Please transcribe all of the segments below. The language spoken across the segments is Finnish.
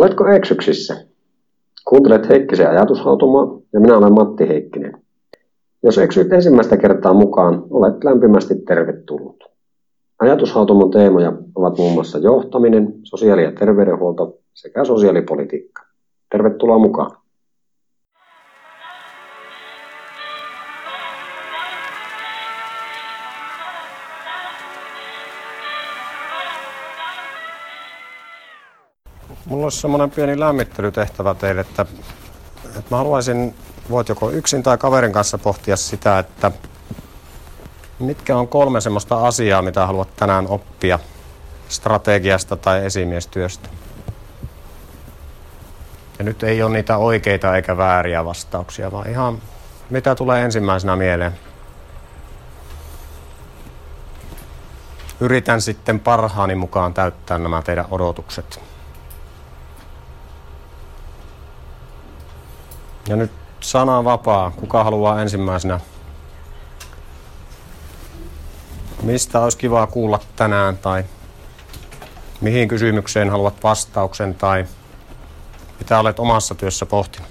Oletko eksyksissä? Kuuntelet Heikkisen ajatushautomaa ja minä olen Matti Heikkinen. Jos eksyit ensimmäistä kertaa mukaan, olet lämpimästi tervetullut. Ajatushautomon teemoja ovat muun muassa johtaminen, sosiaali- ja terveydenhuolto sekä sosiaalipolitiikka. Tervetuloa mukaan. Mulla olisi semmoinen pieni lämmittelytehtävä teille, että, että mä haluaisin, voit joko yksin tai kaverin kanssa pohtia sitä, että mitkä on kolme semmoista asiaa, mitä haluat tänään oppia strategiasta tai esimiestyöstä. Ja nyt ei ole niitä oikeita eikä vääriä vastauksia, vaan ihan mitä tulee ensimmäisenä mieleen. Yritän sitten parhaani mukaan täyttää nämä teidän odotukset. Ja nyt sana vapaa. Kuka haluaa ensimmäisenä? Mistä olisi kivaa kuulla tänään tai mihin kysymykseen haluat vastauksen tai mitä olet omassa työssä pohtinut?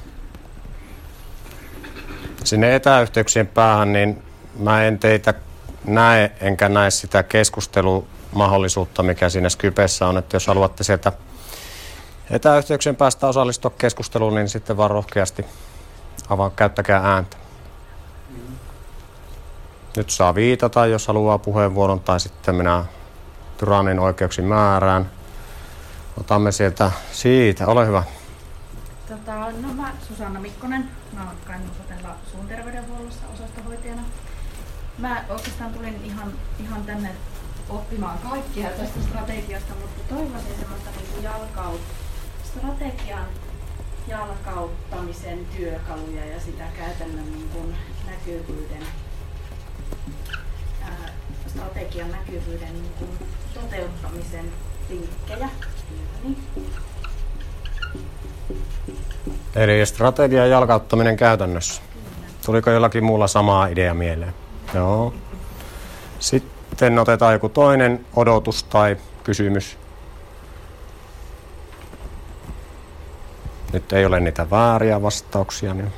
Sinne etäyhteyksien päähän, niin mä en teitä näe, enkä näe sitä keskustelumahdollisuutta, mikä siinä Skypessä on, että jos haluatte sieltä etäyhteyksien päästä osallistua keskusteluun, niin sitten vaan rohkeasti avaa, käyttäkää ääntä. Nyt saa viitata, jos haluaa puheenvuoron, tai sitten minä tyrannin oikeuksi määrään. Otamme sieltä siitä. Ole hyvä. Tota, no mä Susanna Mikkonen, mä oon Kainuun sotella suun terveydenhuollossa osastohoitajana. Mä oikeastaan tulin ihan, ihan tänne oppimaan kaikkia tästä strategiasta, mutta toivoisin semmoista niin jalkaut, strategian jalkauttamisen työkaluja ja sitä käytännön niin kuin näkyvyyden, ää, strategian näkyvyyden niin kuin toteuttamisen vinkkejä. Niin. Eli strategian jalkauttaminen käytännössä. Tuliko jollakin muulla samaa idea mieleen? Joo. Sitten otetaan joku toinen odotus tai kysymys. Nyt ei ole niitä vääriä vastauksia. Niin...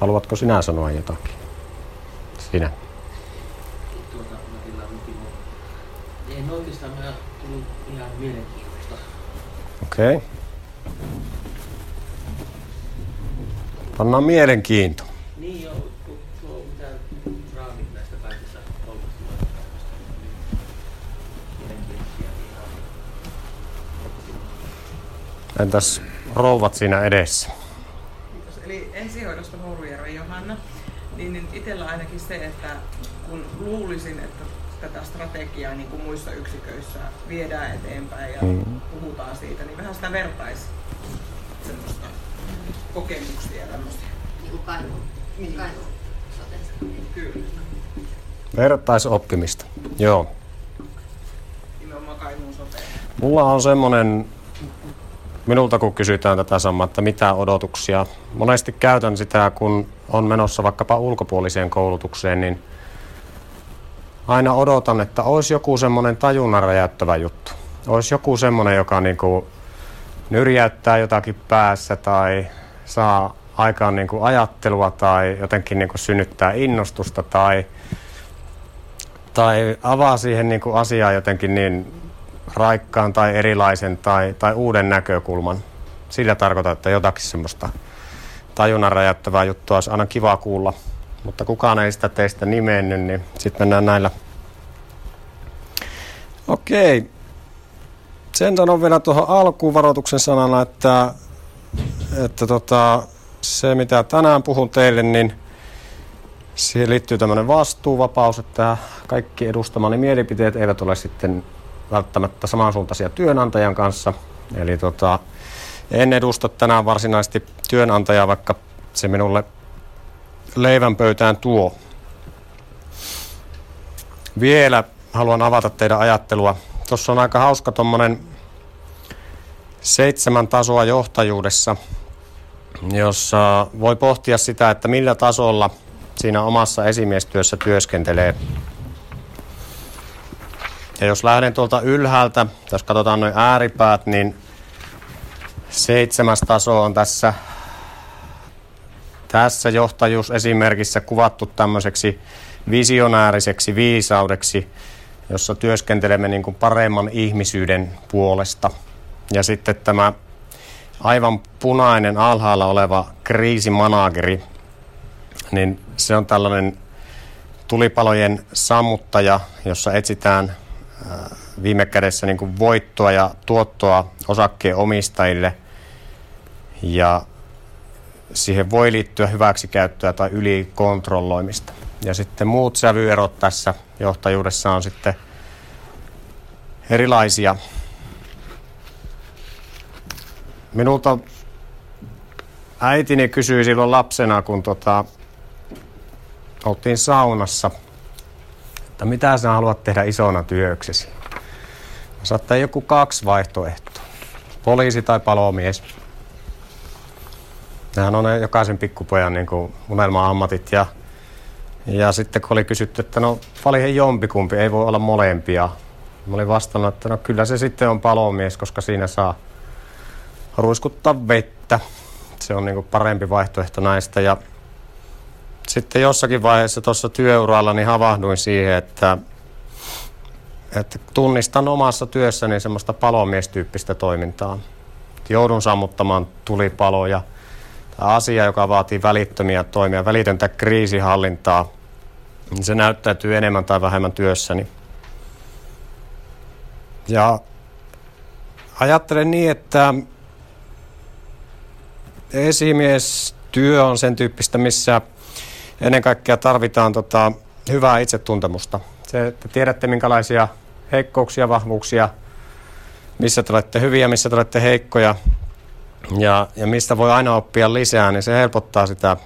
Haluatko sinä sanoa jotakin? Sinä. Tuota, en oikeastaan mä tullut ihan mielenkiintoista. Okei. Okay. Pannaan mielenkiinto. Niin joo, tuo, tuo mitä raamit näistä kaikista kolmesta työpäivästä. Mielenkiintoisia ihan. Entäs rouvat siinä edessä? Kiitos. Eli ensihoidosta Mourujärven Johanna, niin, niin itsellä ainakin se, että kun luulisin, että tätä strategiaa niin kuin muissa yksiköissä viedään eteenpäin ja Mm. puhutaan siitä, niin vähän sitä vertaisi semmoista kokemuksia ja tämmöisiä. Niin kuin Kainuun, Niin. Sotessa. Kyllä. Vertaisoppimista. Joo. Nimenomaan Kainuun soteen. Mulla on semmonen, minulta kun kysytään tätä samaa, että mitä odotuksia. Monesti käytän sitä, kun on menossa vaikkapa ulkopuoliseen koulutukseen, niin aina odotan, että olisi joku semmoinen tajunnan räjäyttävä juttu. Olisi joku semmoinen, joka niinku nyrjäyttää jotakin päässä tai saa aikaan niinku ajattelua tai jotenkin niinku synnyttää innostusta tai, tai avaa siihen niinku asiaan jotenkin niin raikkaan tai erilaisen tai, tai uuden näkökulman. Sillä tarkoitan, että jotakin semmoista tajunnan räjäyttävää juttua olisi aina kiva kuulla. Mutta kukaan ei sitä teistä nimennyt, niin sitten mennään näillä. Okei. Sen sanon vielä tuohon alkuun varoituksen sanana, että, että tota, se mitä tänään puhun teille, niin siihen liittyy tämmöinen vastuuvapaus, että kaikki edustamani mielipiteet eivät ole sitten välttämättä samansuuntaisia työnantajan kanssa. Eli tota, en edusta tänään varsinaisesti työnantajaa, vaikka se minulle leivän pöytään tuo. Vielä haluan avata teidän ajattelua. Tuossa on aika hauska tuommoinen seitsemän tasoa johtajuudessa, jossa voi pohtia sitä, että millä tasolla siinä omassa esimiestyössä työskentelee. Ja jos lähden tuolta ylhäältä, jos katsotaan noin ääripäät, niin seitsemäs taso on tässä, tässä johtajuusesimerkissä kuvattu tämmöiseksi visionääriseksi viisaudeksi, jossa työskentelemme niin kuin paremman ihmisyyden puolesta. Ja sitten tämä aivan punainen alhaalla oleva kriisimanageri, niin se on tällainen tulipalojen sammuttaja, jossa etsitään viime kädessä niin kuin voittoa ja tuottoa osakkeen omistajille ja siihen voi liittyä hyväksikäyttöä tai ylikontrolloimista. Ja sitten muut sävyerot tässä johtajuudessa on sitten erilaisia. Minulta äitini kysyi silloin lapsena, kun tota, oltiin saunassa, että mitä sinä haluat tehdä isona työksesi. Saattaa joku kaksi vaihtoehtoa. Poliisi tai palomies. Nehän on ne jokaisen pikkupojan niin kuin unelma-ammatit. Ja, ja sitten kun oli kysytty, että no valihe jompikumpi, ei voi olla molempia. Mä olin vastannut, että no kyllä se sitten on palomies, koska siinä saa ruiskuttaa vettä. Se on niin kuin parempi vaihtoehto näistä. Ja sitten jossakin vaiheessa tuossa työuralla niin havahduin siihen, että, että tunnistan omassa työssäni semmoista palomiestyyppistä toimintaa. Joudun sammuttamaan tulipaloja. Tämä asia, joka vaatii välittömiä toimia, välitöntä kriisihallintaa, niin se näyttäytyy enemmän tai vähemmän työssäni. Ja ajattelen niin, että esimiestyö on sen tyyppistä, missä ennen kaikkea tarvitaan tota, hyvää itsetuntemusta. Se, että tiedätte minkälaisia heikkouksia, vahvuuksia, missä te olette hyviä, missä te olette heikkoja ja, ja mistä voi aina oppia lisää, niin se helpottaa sitä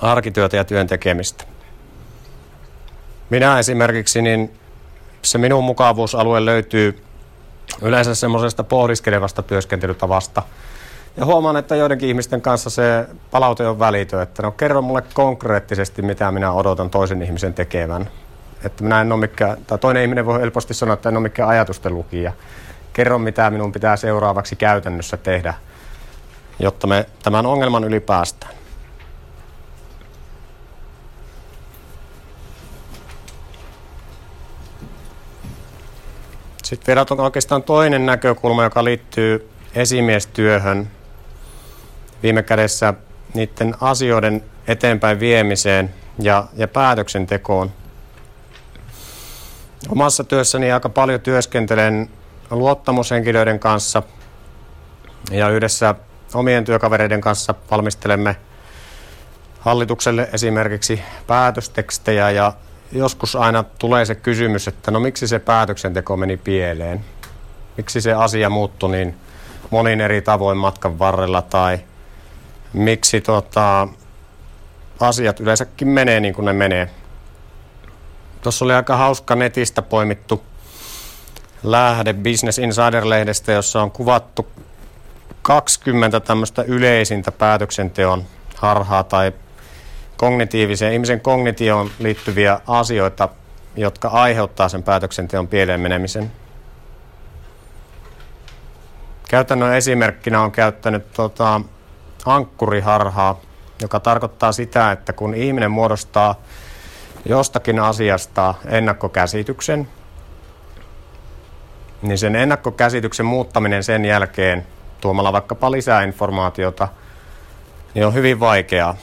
arkityötä ja työn tekemistä. Minä esimerkiksi, niin se minun mukavuusalue löytyy yleensä semmoisesta pohdiskelevasta työskentelytavasta – ja huomaan, että joidenkin ihmisten kanssa se palaute on välitö, että no kerro mulle konkreettisesti, mitä minä odotan toisen ihmisen tekevän. Että minä en ole mikään, tai toinen ihminen voi helposti sanoa, että en ole mikään ajatusten lukija. Kerro, mitä minun pitää seuraavaksi käytännössä tehdä, jotta me tämän ongelman yli päästään. Sitten vielä on oikeastaan toinen näkökulma, joka liittyy esimiestyöhön viime kädessä niiden asioiden eteenpäin viemiseen ja, ja päätöksentekoon. Omassa työssäni aika paljon työskentelen luottamushenkilöiden kanssa ja yhdessä omien työkavereiden kanssa valmistelemme hallitukselle esimerkiksi päätöstekstejä ja joskus aina tulee se kysymys, että no miksi se päätöksenteko meni pieleen? Miksi se asia muuttui niin monin eri tavoin matkan varrella tai – miksi tota, asiat yleensäkin menee niin kuin ne menee. Tuossa oli aika hauska netistä poimittu lähde Business Insider-lehdestä, jossa on kuvattu 20 tämmöistä yleisintä päätöksenteon harhaa tai kognitiiviseen, ihmisen kognitioon liittyviä asioita, jotka aiheuttaa sen päätöksenteon pieleen menemisen. Käytännön esimerkkinä on käyttänyt tota, ankkuriharhaa, joka tarkoittaa sitä, että kun ihminen muodostaa jostakin asiasta ennakkokäsityksen, niin sen ennakkokäsityksen muuttaminen sen jälkeen tuomalla vaikkapa lisää informaatiota, niin on hyvin vaikeaa.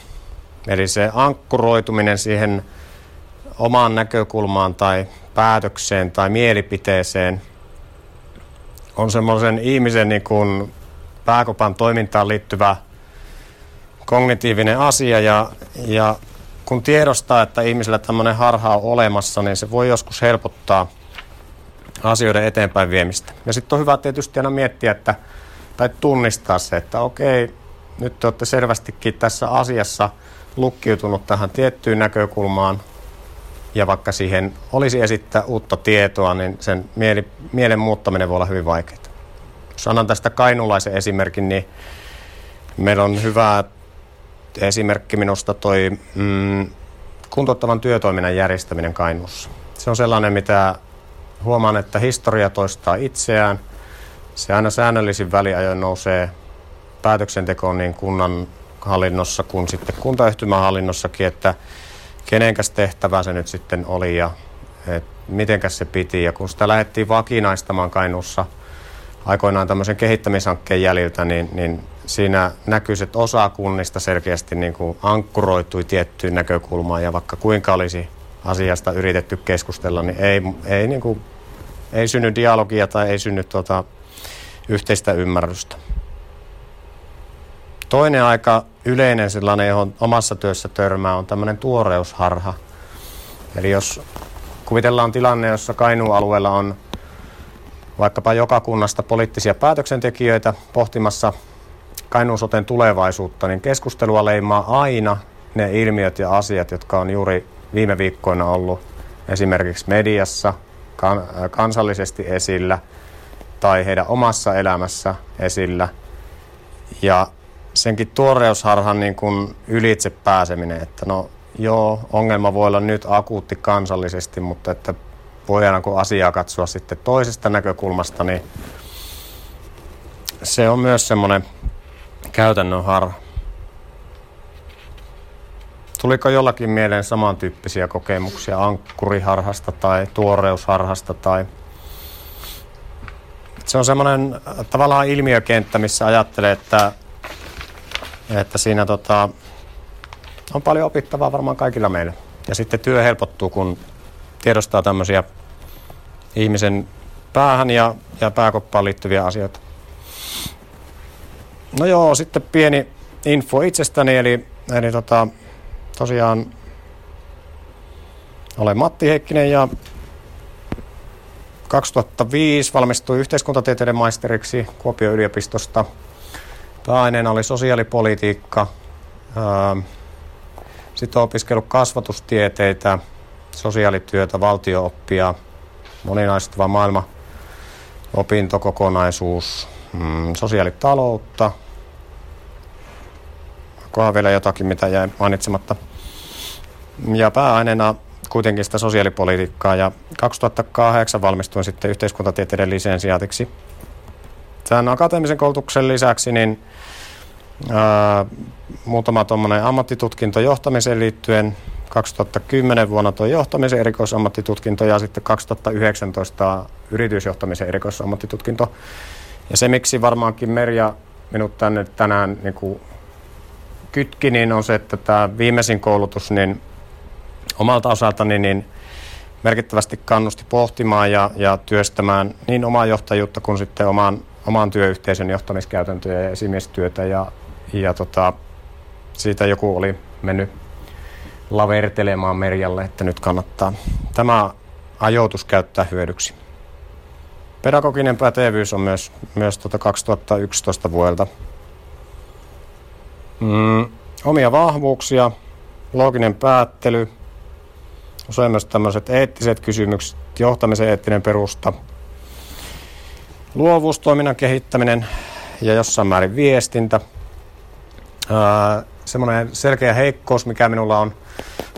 Eli se ankkuroituminen siihen omaan näkökulmaan tai päätökseen tai mielipiteeseen on semmoisen ihmisen niin kuin pääkopan toimintaan liittyvä kognitiivinen asia ja, ja kun tiedostaa, että ihmisellä tämmöinen harha on olemassa, niin se voi joskus helpottaa asioiden eteenpäin viemistä. Ja sitten on hyvä tietysti aina miettiä, että, tai tunnistaa se, että okei, nyt te olette selvästikin tässä asiassa lukkiutunut tähän tiettyyn näkökulmaan, ja vaikka siihen olisi esittää uutta tietoa, niin sen mieli, mielen muuttaminen voi olla hyvin vaikeaa. Jos annan tästä kainulaisen esimerkin, niin meillä on hyvä esimerkki minusta toi mm, kuntouttavan työtoiminnan järjestäminen Kainuussa. Se on sellainen, mitä huomaan, että historia toistaa itseään. Se aina säännöllisin väliajoin nousee päätöksentekoon niin kunnan hallinnossa kuin sitten kuntayhtymän hallinnossakin, että kenenkäs tehtävä se nyt sitten oli ja mitenkäs se piti. Ja kun sitä lähdettiin vakinaistamaan Kainuussa aikoinaan tämmöisen kehittämishankkeen jäljiltä, niin, niin siinä näkyy, että osa kunnista selkeästi niin kuin ankkuroitui tiettyyn näkökulmaan ja vaikka kuinka olisi asiasta yritetty keskustella, niin ei, ei, niin kuin, ei synny dialogia tai ei synny tuota, yhteistä ymmärrystä. Toinen aika yleinen sellainen, johon omassa työssä törmää, on tämmöinen tuoreusharha. Eli jos kuvitellaan tilanne, jossa Kainuun alueella on vaikkapa joka kunnasta poliittisia päätöksentekijöitä pohtimassa Kainuun soten tulevaisuutta, niin keskustelua leimaa aina ne ilmiöt ja asiat, jotka on juuri viime viikkoina ollut esimerkiksi mediassa kansallisesti esillä tai heidän omassa elämässä esillä. Ja senkin tuoreusharhan niin kuin ylitse pääseminen, että no joo, ongelma voi olla nyt akuutti kansallisesti, mutta että voidaan kun asiaa katsoa sitten toisesta näkökulmasta, niin se on myös semmoinen käytännön harha. Tuliko jollakin mieleen samantyyppisiä kokemuksia ankkuriharhasta tai tuoreusharhasta tai se on semmoinen tavallaan ilmiökenttä, missä ajattelee, että, että siinä tota, on paljon opittavaa varmaan kaikilla meillä. Ja sitten työ helpottuu, kun tiedostaa tämmöisiä ihmisen päähän ja, ja pääkoppaan liittyviä asioita. No joo, sitten pieni info itsestäni, eli, eli tota, tosiaan olen Matti Heikkinen ja 2005 valmistui yhteiskuntatieteiden maisteriksi Kuopion yliopistosta. Pääaineena oli sosiaalipolitiikka. Sitten olen opiskellut kasvatustieteitä, sosiaalityötä, valtiooppia, moninaistava maailma, opintokokonaisuus, mm, sosiaalitaloutta. Onkohan vielä jotakin, mitä jäi mainitsematta. Ja pääaineena kuitenkin sitä sosiaalipolitiikkaa ja 2008 valmistuin sitten yhteiskuntatieteiden lisensiaatiksi. Tämän akateemisen koulutuksen lisäksi niin ää, muutama tuommoinen ammattitutkinto johtamiseen liittyen. 2010 vuonna tuo johtamisen erikoisammattitutkinto ja sitten 2019 yritysjohtamisen erikoisammattitutkinto. Ja se, miksi varmaankin Merja minut tänne tänään niin kuin kytki, niin on se, että tämä viimeisin koulutus, niin omalta osaltani niin merkittävästi kannusti pohtimaan ja, ja työstämään niin omaa johtajuutta kuin sitten oman, oman työyhteisön johtamiskäytäntöjä ja esimiestyötä. Ja, ja tota, siitä joku oli mennyt lavertelemaan Merjalle, että nyt kannattaa tämä ajoitus käyttää hyödyksi. Pedagoginen pätevyys on myös, myös tuota 2011 vuodelta. Mm, omia vahvuuksia, looginen päättely, usein myös tämmöiset eettiset kysymykset, johtamisen eettinen perusta, luovuustoiminnan kehittäminen ja jossain määrin viestintä. semmoinen selkeä heikkous, mikä minulla on,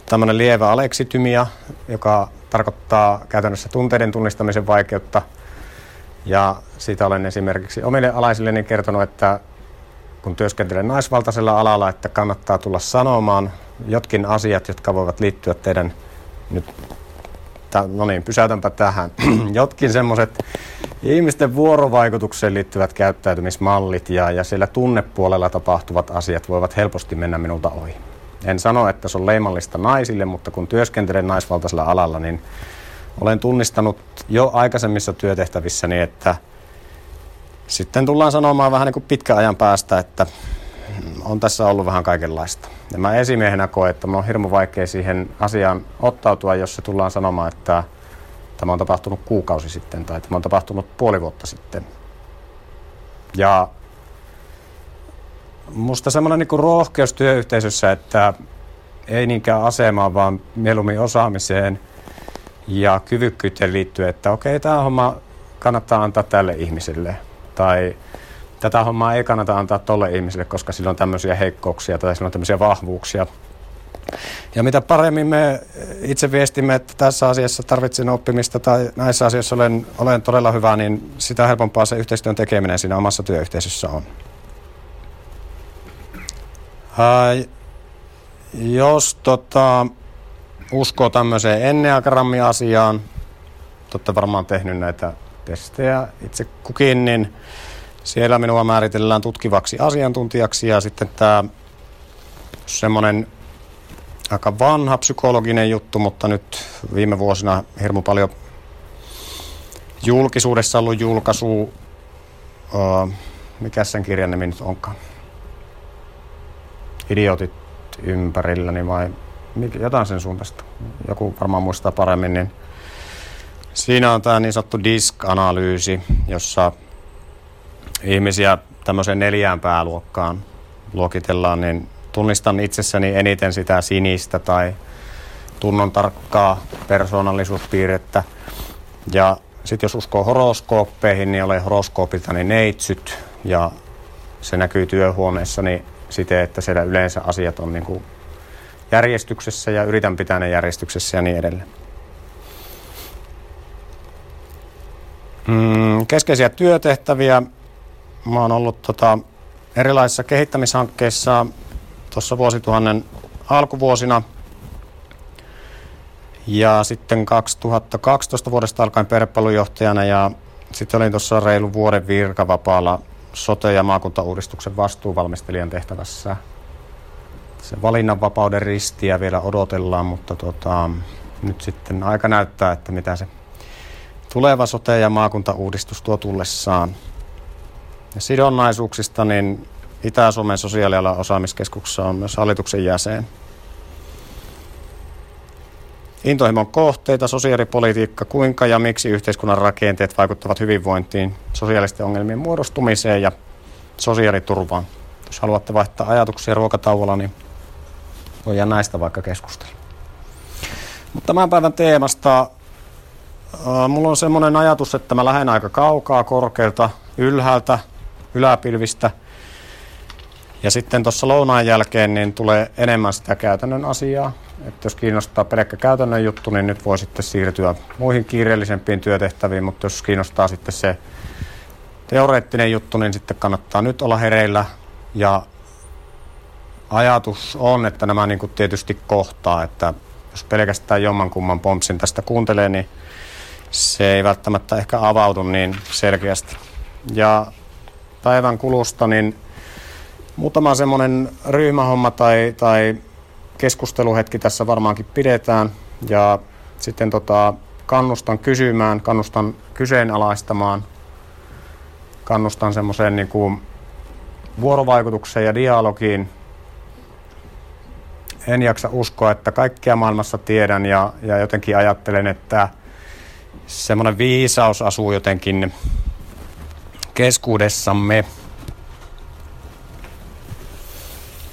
tämmöinen lievä aleksitymia, joka tarkoittaa käytännössä tunteiden tunnistamisen vaikeutta. Ja siitä olen esimerkiksi omille alaisilleni kertonut, että kun työskentelen naisvaltaisella alalla, että kannattaa tulla sanomaan jotkin asiat, jotka voivat liittyä teidän nyt, no niin, pysäytänpä tähän. Jotkin semmoiset ihmisten vuorovaikutukseen liittyvät käyttäytymismallit ja, ja siellä tunnepuolella tapahtuvat asiat voivat helposti mennä minulta ohi. En sano, että se on leimallista naisille, mutta kun työskentelen naisvaltaisella alalla, niin olen tunnistanut jo aikaisemmissa työtehtävissäni, että sitten tullaan sanomaan vähän niin kuin pitkän ajan päästä, että on tässä ollut vähän kaikenlaista. Ja mä esimiehenä koen, että on hirmu vaikea siihen asiaan ottautua, jos se tullaan sanomaan, että tämä on tapahtunut kuukausi sitten tai tämä on tapahtunut puoli vuotta sitten. Ja musta semmoinen niin rohkeus työyhteisössä, että ei niinkään asemaan, vaan mieluummin osaamiseen ja kyvykkyyteen liittyen, että okei, tämä homma kannattaa antaa tälle ihmiselle. Tai tätä hommaa ei kannata antaa tolle ihmiselle, koska sillä on tämmöisiä heikkouksia tai sillä on tämmöisiä vahvuuksia. Ja mitä paremmin me itse viestimme, että tässä asiassa tarvitsen oppimista tai näissä asioissa olen, olen todella hyvä, niin sitä helpompaa se yhteistyön tekeminen siinä omassa työyhteisössä on. Ää, jos tota, uskoo tämmöiseen enneagrammi-asiaan, olette varmaan tehnyt näitä testejä itse kukin, niin siellä minua määritellään tutkivaksi asiantuntijaksi ja sitten tämä semmoinen aika vanha psykologinen juttu, mutta nyt viime vuosina hirmu paljon julkisuudessa ollut julkaisu, uh, mikä sen kirjan nimi nyt onkaan? Idiotit ympärilläni vai jotain sen suuntaista. Joku varmaan muistaa paremmin, niin siinä on tämä niin sanottu disk-analyysi, jossa ihmisiä tämmöiseen neljään pääluokkaan luokitellaan, niin tunnistan itsessäni eniten sitä sinistä tai tunnon tarkkaa persoonallisuuspiirrettä. Ja sitten jos uskoo horoskooppeihin, niin olen horoskoopiltani neitsyt ja se näkyy työhuoneessani siten, että siellä yleensä asiat on niin kuin järjestyksessä ja yritän pitää ne järjestyksessä ja niin edelleen. Mm, keskeisiä työtehtäviä. Mä oon ollut tota, erilaisissa kehittämishankkeissa tuossa vuosituhannen alkuvuosina. Ja sitten 2012 vuodesta alkaen perhepalujohtajana ja sitten olin tuossa reilu vuoden virkavapaalla sote- ja maakuntauudistuksen vastuuvalmistelijan tehtävässä. Se valinnanvapauden ristiä vielä odotellaan, mutta tota, nyt sitten aika näyttää, että mitä se tuleva sote- ja maakuntauudistus tuo tullessaan. Ja sidonnaisuuksista, niin Itä-Suomen sosiaalialan osaamiskeskuksessa on myös hallituksen jäsen. Intohimon kohteita, sosiaalipolitiikka, kuinka ja miksi yhteiskunnan rakenteet vaikuttavat hyvinvointiin, sosiaalisten ongelmien muodostumiseen ja sosiaaliturvaan. Jos haluatte vaihtaa ajatuksia ruokatauolla, niin voidaan näistä vaikka keskustella. Mutta tämän päivän teemasta äh, mulla on semmoinen ajatus, että mä lähden aika kaukaa, korkealta, ylhäältä, yläpilvistä – ja sitten tuossa lounaan jälkeen niin tulee enemmän sitä käytännön asiaa. Että jos kiinnostaa pelkkä käytännön juttu, niin nyt voi sitten siirtyä muihin kiireellisempiin työtehtäviin, mutta jos kiinnostaa sitten se teoreettinen juttu, niin sitten kannattaa nyt olla hereillä. Ja ajatus on, että nämä niin kuin tietysti kohtaa, että jos pelkästään jommankumman pompsin tästä kuuntelee, niin se ei välttämättä ehkä avaudu niin selkeästi. Ja päivän kulusta, niin muutama semmoinen ryhmähomma tai, tai keskusteluhetki tässä varmaankin pidetään. Ja sitten tota, kannustan kysymään, kannustan kyseenalaistamaan, kannustan semmoiseen niin kuin vuorovaikutukseen ja dialogiin. En jaksa uskoa, että kaikkia maailmassa tiedän ja, ja jotenkin ajattelen, että semmoinen viisaus asuu jotenkin keskuudessamme.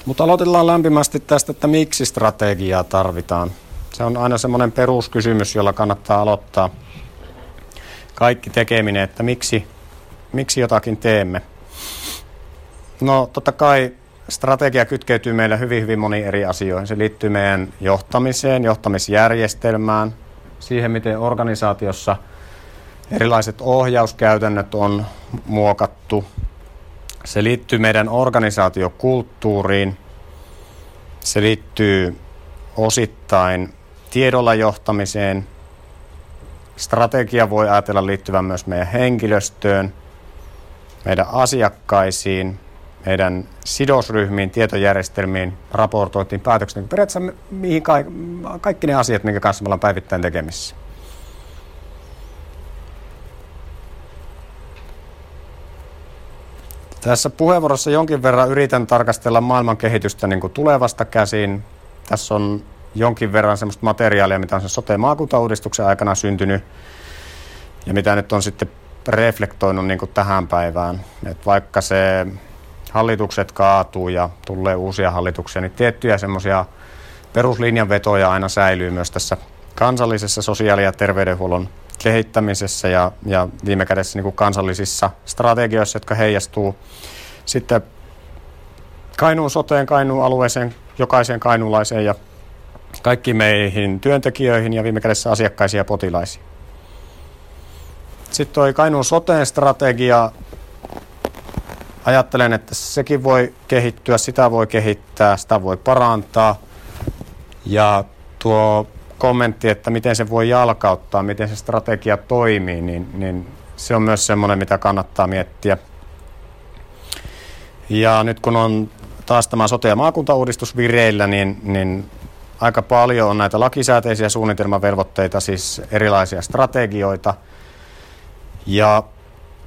Mutta aloitellaan lämpimästi tästä, että miksi strategiaa tarvitaan. Se on aina semmoinen peruskysymys, jolla kannattaa aloittaa kaikki tekeminen, että miksi, miksi jotakin teemme. No totta kai strategia kytkeytyy meillä hyvin, hyvin moniin eri asioihin. Se liittyy meidän johtamiseen, johtamisjärjestelmään, siihen miten organisaatiossa erilaiset ohjauskäytännöt on muokattu, se liittyy meidän organisaatiokulttuuriin. Se liittyy osittain tiedolla johtamiseen. Strategia voi ajatella liittyvän myös meidän henkilöstöön, meidän asiakkaisiin, meidän sidosryhmiin, tietojärjestelmiin, raportointiin, päätöksiin. Periaatteessa mihin kaikki ne asiat, minkä kanssa me ollaan päivittäin tekemissä. Tässä puheenvuorossa jonkin verran yritän tarkastella maailman kehitystä niin kuin tulevasta käsin. Tässä on jonkin verran sellaista materiaalia, mitä on sen sote-maakuntauudistuksen aikana syntynyt ja mitä nyt on sitten reflektoinut niin kuin tähän päivään. Et vaikka se hallitukset kaatuu ja tulee uusia hallituksia, niin tiettyjä semmoisia peruslinjanvetoja aina säilyy myös tässä kansallisessa sosiaali- ja terveydenhuollon kehittämisessä ja, ja viime kädessä niin kuin kansallisissa strategioissa, jotka heijastuu sitten Kainuun soteen, Kainuun alueeseen, jokaiseen kainuulaiseen ja kaikki meihin työntekijöihin ja viime kädessä asiakkaisiin ja potilaisiin. Sitten toi Kainuun soteen strategia, ajattelen, että sekin voi kehittyä, sitä voi kehittää, sitä voi parantaa. Ja tuo kommentti, että miten se voi jalkauttaa, miten se strategia toimii, niin, niin se on myös semmoinen, mitä kannattaa miettiä. Ja nyt kun on taas tämä sote- ja maakuntauudistus vireillä, niin, niin aika paljon on näitä lakisääteisiä suunnitelmavelvoitteita, siis erilaisia strategioita. Ja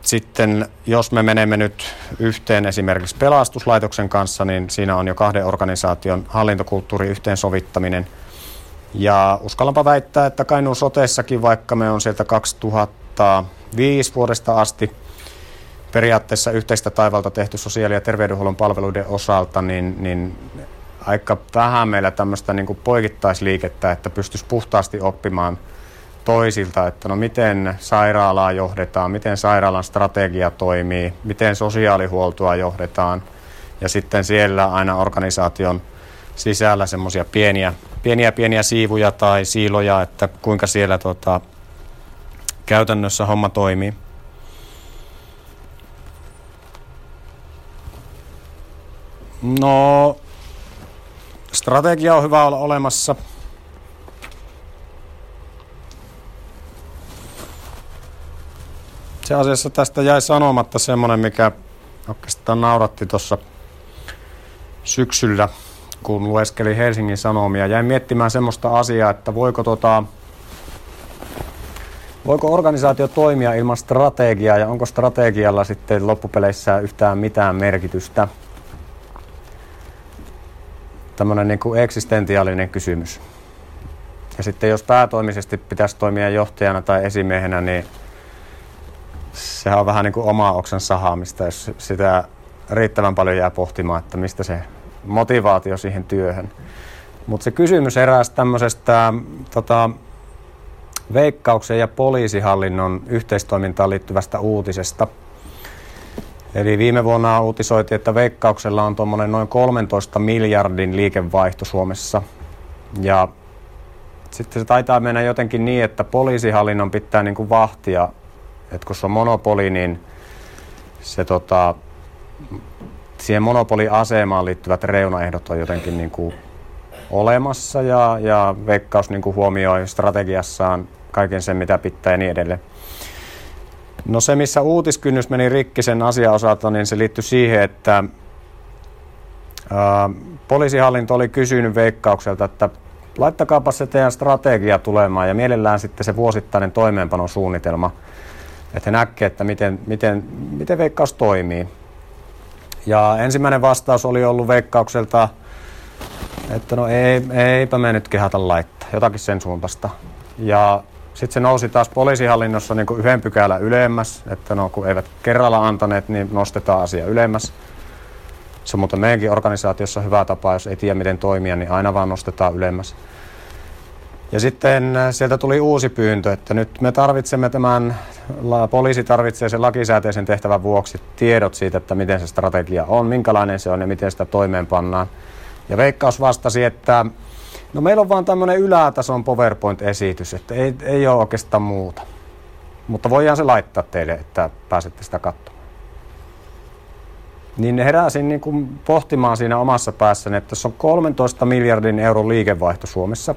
sitten jos me menemme nyt yhteen esimerkiksi pelastuslaitoksen kanssa, niin siinä on jo kahden organisaation hallintokulttuuri yhteensovittaminen. Ja uskallanpa väittää, että Kainuun sotessakin, vaikka me on sieltä 2005 vuodesta asti periaatteessa yhteistä taivalta tehty sosiaali- ja terveydenhuollon palveluiden osalta, niin, niin aika vähän meillä tämmöistä niin poikittaisliikettä, että pystyisi puhtaasti oppimaan toisilta, että no miten sairaalaa johdetaan, miten sairaalan strategia toimii, miten sosiaalihuoltoa johdetaan ja sitten siellä aina organisaation sisällä semmoisia pieniä, pieniä pieniä siivuja tai siiloja, että kuinka siellä tota, käytännössä homma toimii. No, strategia on hyvä olla olemassa. Se asiassa tästä jäi sanomatta semmoinen, mikä oikeastaan nauratti tuossa syksyllä, kun lueskeli Helsingin Sanomia. Jäin miettimään semmoista asiaa, että voiko, tota, voiko organisaatio toimia ilman strategiaa ja onko strategialla sitten loppupeleissä yhtään mitään merkitystä tämmöinen niin kuin eksistentiaalinen kysymys. Ja sitten jos päätoimisesti pitäisi toimia johtajana tai esimiehenä, niin sehän on vähän niin kuin oma oksan sahaamista, jos sitä riittävän paljon jää pohtimaan, että mistä se motivaatio siihen työhön. Mutta se kysymys eräs tämmöisestä tota, veikkauksen ja poliisihallinnon yhteistoimintaan liittyvästä uutisesta – Eli viime vuonna uutisoitiin, että Veikkauksella on tuommoinen noin 13 miljardin liikevaihto Suomessa. Ja sitten se taitaa mennä jotenkin niin, että poliisihallinnon pitää niin kuin vahtia, että kun se on monopoli, niin se tota, siihen monopoliasemaan liittyvät reunaehdot on jotenkin niin kuin olemassa ja, ja Veikkaus niin kuin huomioi strategiassaan kaiken sen, mitä pitää ja niin edelleen. No se, missä uutiskynnys meni rikki sen asian osalta, niin se liittyi siihen, että ää, poliisihallinto oli kysynyt veikkaukselta, että laittakaapa se teidän strategia tulemaan ja mielellään sitten se vuosittainen toimeenpanosuunnitelma, että he näkee, että miten, miten, miten veikkaus toimii. Ja ensimmäinen vastaus oli ollut veikkaukselta, että no ei, eipä me nyt kehata laittaa, jotakin sen suuntaista. Ja sitten se nousi taas poliisihallinnossa niin yhden pykälän ylemmäs, että no, kun eivät kerralla antaneet, niin nostetaan asia ylemmäs. Se on muuten meidänkin organisaatiossa hyvä tapa, jos ei tiedä miten toimia, niin aina vaan nostetaan ylemmäs. Ja sitten äh, sieltä tuli uusi pyyntö, että nyt me tarvitsemme tämän, poliisi tarvitsee sen lakisääteisen tehtävän vuoksi tiedot siitä, että miten se strategia on, minkälainen se on ja miten sitä toimeenpannaan. Ja Veikkaus vastasi, että No meillä on vaan tämmöinen ylätason PowerPoint-esitys, että ei, ei ole oikeastaan muuta. Mutta voidaan se laittaa teille, että pääsette sitä katsomaan. Niin heräsin niin kuin pohtimaan siinä omassa päässäni, että se on 13 miljardin euron liikevaihto Suomessa.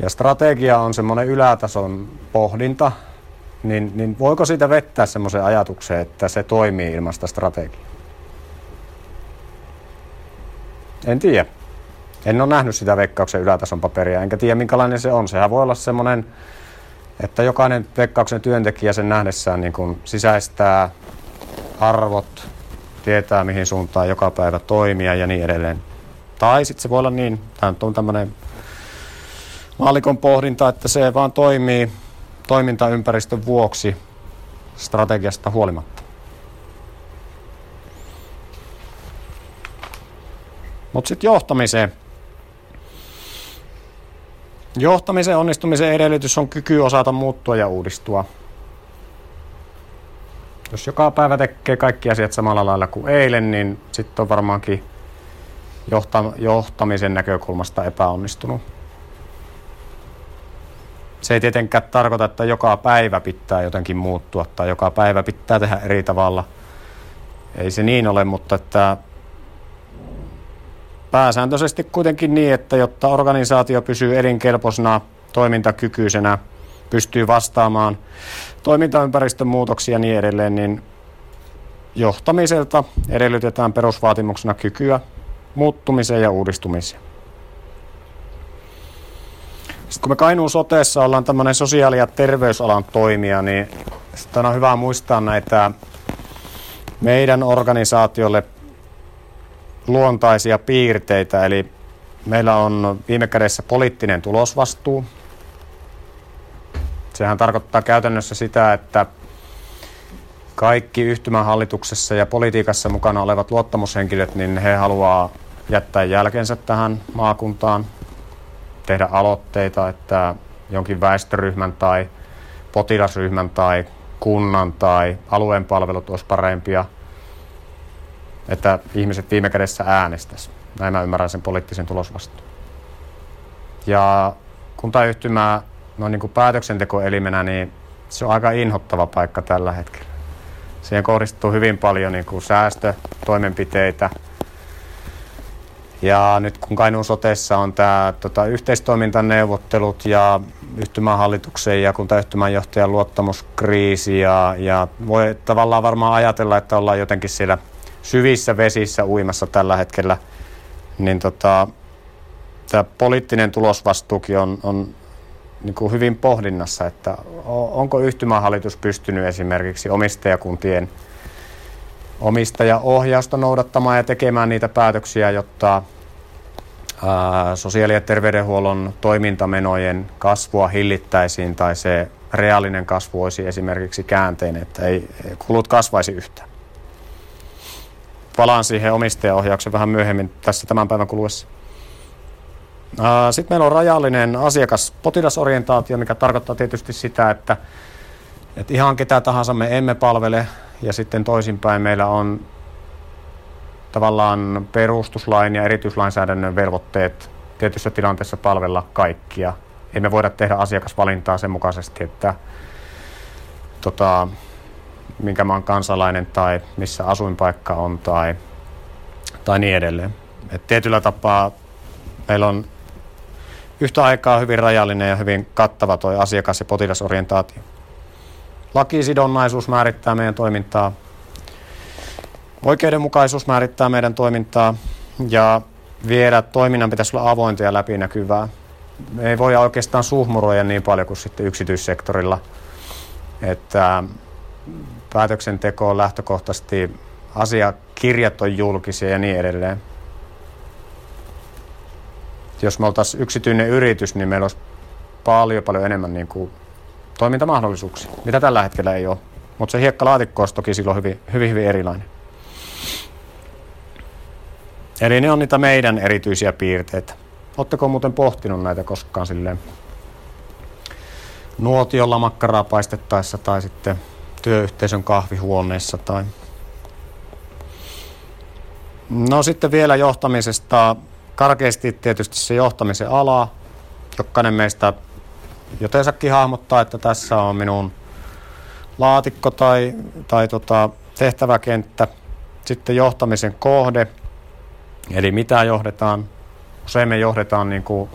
Ja strategia on semmoinen ylätason pohdinta, niin, niin voiko siitä vettää semmoisen ajatuksen, että se toimii ilman sitä strategiaa? En tiedä. En ole nähnyt sitä veikkauksen ylätason paperia, enkä tiedä minkälainen se on. Sehän voi olla semmoinen, että jokainen veikkauksen työntekijä sen nähdessään niin kuin sisäistää arvot, tietää mihin suuntaan joka päivä toimia ja niin edelleen. Tai sitten se voi olla niin, tämä on tämmöinen maalikon pohdinta, että se vaan toimii toimintaympäristön vuoksi strategiasta huolimatta. Mutta sitten johtamiseen. Johtamisen onnistumisen edellytys on kyky osata muuttua ja uudistua. Jos joka päivä tekee kaikki asiat samalla lailla kuin eilen, niin sitten on varmaankin johtamisen näkökulmasta epäonnistunut. Se ei tietenkään tarkoita, että joka päivä pitää jotenkin muuttua tai joka päivä pitää tehdä eri tavalla. Ei se niin ole, mutta että pääsääntöisesti kuitenkin niin, että jotta organisaatio pysyy elinkelpoisena, toimintakykyisenä, pystyy vastaamaan toimintaympäristön muutoksia ja niin edelleen, niin johtamiselta edellytetään perusvaatimuksena kykyä muuttumiseen ja uudistumiseen. Kun me Kainuun soteessa ollaan tämmöinen sosiaali- ja terveysalan toimija, niin sitten on hyvä muistaa näitä meidän organisaatiolle luontaisia piirteitä. Eli meillä on viime kädessä poliittinen tulosvastuu. Sehän tarkoittaa käytännössä sitä, että kaikki yhtymän hallituksessa ja politiikassa mukana olevat luottamushenkilöt, niin he haluaa jättää jälkensä tähän maakuntaan, tehdä aloitteita, että jonkin väestöryhmän tai potilasryhmän tai kunnan tai alueen palvelut olisi parempia, että ihmiset viime kädessä äänestäisi. Näin mä ymmärrän sen poliittisen tulosvastuun. Ja kuntayhtymä no niin kuin päätöksentekoelimenä, niin se on aika inhottava paikka tällä hetkellä. Siihen kohdistuu hyvin paljon niin kuin säästötoimenpiteitä. Ja nyt kun Kainuun sotessa on tämä tota, yhteistoimintaneuvottelut ja yhtymän hallituksen ja kuntayhtymän johtajan luottamuskriisi ja, ja voi tavallaan varmaan ajatella, että ollaan jotenkin siellä syvissä vesissä uimassa tällä hetkellä, niin tota, tämä poliittinen tulosvastuukin on, on niin kuin hyvin pohdinnassa, että onko yhtymähallitus pystynyt esimerkiksi omistajakuntien omistajaohjausta noudattamaan ja tekemään niitä päätöksiä, jotta sosiaali- ja terveydenhuollon toimintamenojen kasvua hillittäisiin tai se reaalinen kasvu olisi esimerkiksi käänteinen, että ei kulut kasvaisi yhtään. Palaan siihen omistajaohjauksen vähän myöhemmin tässä tämän päivän kuluessa. Sitten meillä on rajallinen asiakas potilasorientaatio, mikä tarkoittaa tietysti sitä, että, että ihan ketä tahansa me emme palvele ja sitten toisinpäin meillä on tavallaan perustuslain ja erityislainsäädännön velvoitteet tietyssä tilanteessa palvella kaikkia. Ei me voida tehdä asiakasvalintaa sen mukaisesti, että tota, minkä maan kansalainen tai missä asuinpaikka on tai, tai niin edelleen. Et tietyllä tapaa meillä on yhtä aikaa hyvin rajallinen ja hyvin kattava tuo asiakas- ja potilasorientaatio. Lakisidonnaisuus määrittää meidän toimintaa. Oikeudenmukaisuus määrittää meidän toimintaa ja viedä toiminnan pitäisi olla avointa ja läpinäkyvää. Me ei voi oikeastaan suhmuroida niin paljon kuin sitten yksityissektorilla, että päätöksenteko on lähtökohtaisesti asiakirjat on julkisia ja niin edelleen jos me oltaisiin yksityinen yritys, niin meillä olisi paljon paljon enemmän niin kuin toimintamahdollisuuksia, mitä tällä hetkellä ei ole. Mutta se hiekkalaatikko olisi toki silloin hyvin, hyvin, hyvin erilainen. Eli ne on niitä meidän erityisiä piirteitä. Oletteko muuten pohtinut näitä koskaan silleen nuotiolla makkaraa paistettaessa tai sitten työyhteisön kahvihuoneessa tai... No sitten vielä johtamisesta karkeasti tietysti se johtamisen ala. Jokainen meistä jotensakin hahmottaa, että tässä on minun laatikko tai, tai tota, tehtäväkenttä. Sitten johtamisen kohde, eli mitä johdetaan. Usein me johdetaan niin kuin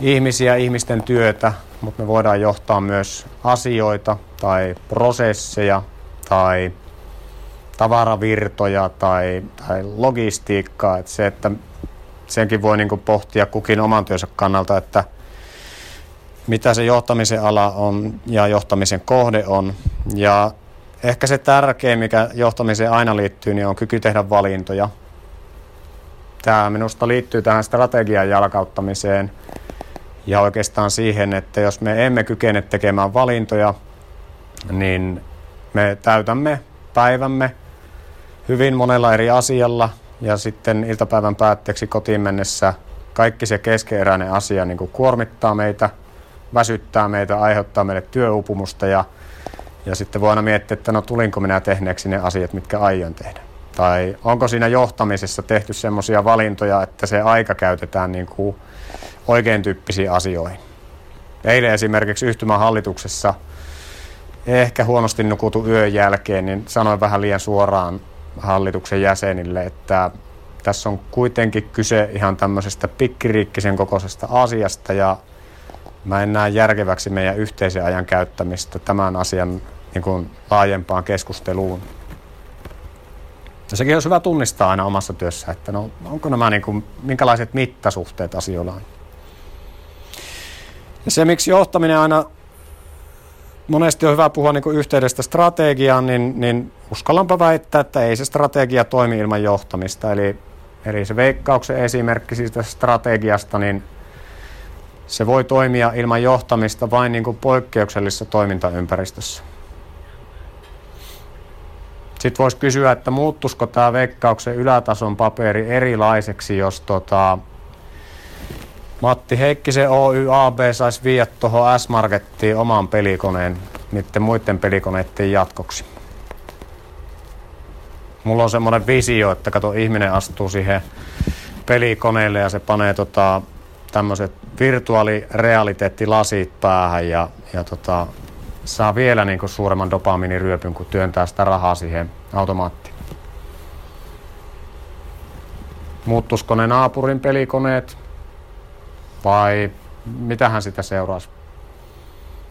ihmisiä, ihmisten työtä, mutta me voidaan johtaa myös asioita tai prosesseja tai tavaravirtoja tai, tai logistiikkaa. Että se, että senkin voi niin kuin pohtia kukin oman työnsä kannalta, että mitä se johtamisen ala on ja johtamisen kohde on. Ja ehkä se tärkein, mikä johtamiseen aina liittyy, niin on kyky tehdä valintoja. Tämä minusta liittyy tähän strategian jalkauttamiseen ja oikeastaan siihen, että jos me emme kykene tekemään valintoja, niin me täytämme päivämme hyvin monella eri asialla – ja sitten iltapäivän päätteeksi kotiin mennessä kaikki se keskeeräinen asia niin kuin kuormittaa meitä, väsyttää meitä, aiheuttaa meille työupumusta ja, ja sitten voi aina miettiä, että no tulinko minä tehneeksi ne asiat, mitkä aion tehdä. Tai onko siinä johtamisessa tehty semmoisia valintoja, että se aika käytetään niin kuin oikein tyyppisiin asioihin. Eilen esimerkiksi yhtymän hallituksessa ehkä huonosti nukutu yön jälkeen, niin sanoin vähän liian suoraan hallituksen jäsenille, että tässä on kuitenkin kyse ihan tämmöisestä pikkiriikkisen kokoisesta asiasta ja mä en näe järkeväksi meidän yhteisen ajan käyttämistä tämän asian niin kuin laajempaan keskusteluun. Ja sekin olisi hyvä tunnistaa aina omassa työssä, että no, onko nämä niin kuin, minkälaiset mittasuhteet asioilla on. Ja se, miksi johtaminen aina monesti on hyvä puhua niin kuin yhteydestä strategiaan, niin, niin uskallanpa väittää, että ei se strategia toimi ilman johtamista. Eli, eli se veikkauksen esimerkki siitä strategiasta, niin se voi toimia ilman johtamista vain niin kuin poikkeuksellisessa toimintaympäristössä. Sitten voisi kysyä, että muuttuisiko tämä veikkauksen ylätason paperi erilaiseksi, jos tota, Matti Heikkisen Oy AB saisi viedä tuohon S-Markettiin oman pelikoneen niiden muiden pelikoneiden jatkoksi. Mulla on semmoinen visio, että kato ihminen astuu siihen pelikoneelle ja se panee tota, tämmöiset virtuaalirealiteettilasit päähän ja, ja tota, saa vielä niin kuin suuremman dopaminiryöpyn, kun työntää sitä rahaa siihen automaattiin. Muuttuisiko ne naapurin pelikoneet vai mitähän sitä seuraisi?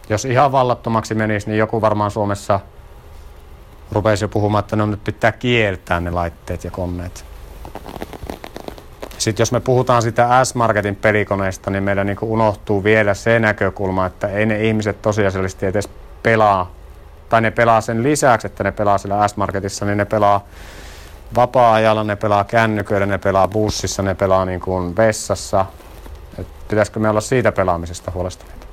Jos ihan vallattomaksi menisi, niin joku varmaan Suomessa rupeisi jo puhumaan, että no nyt pitää kieltää ne laitteet ja koneet. Sitten jos me puhutaan sitä S-Marketin pelikoneista, niin meillä niin unohtuu vielä se näkökulma, että ei ne ihmiset tosiasiallisesti edes pelaa, tai ne pelaa sen lisäksi, että ne pelaa siellä S-Marketissa, niin ne pelaa vapaa-ajalla, ne pelaa kännyköillä, ne pelaa bussissa, ne pelaa niin kuin vessassa. Et pitäisikö me olla siitä pelaamisesta huolestuneita?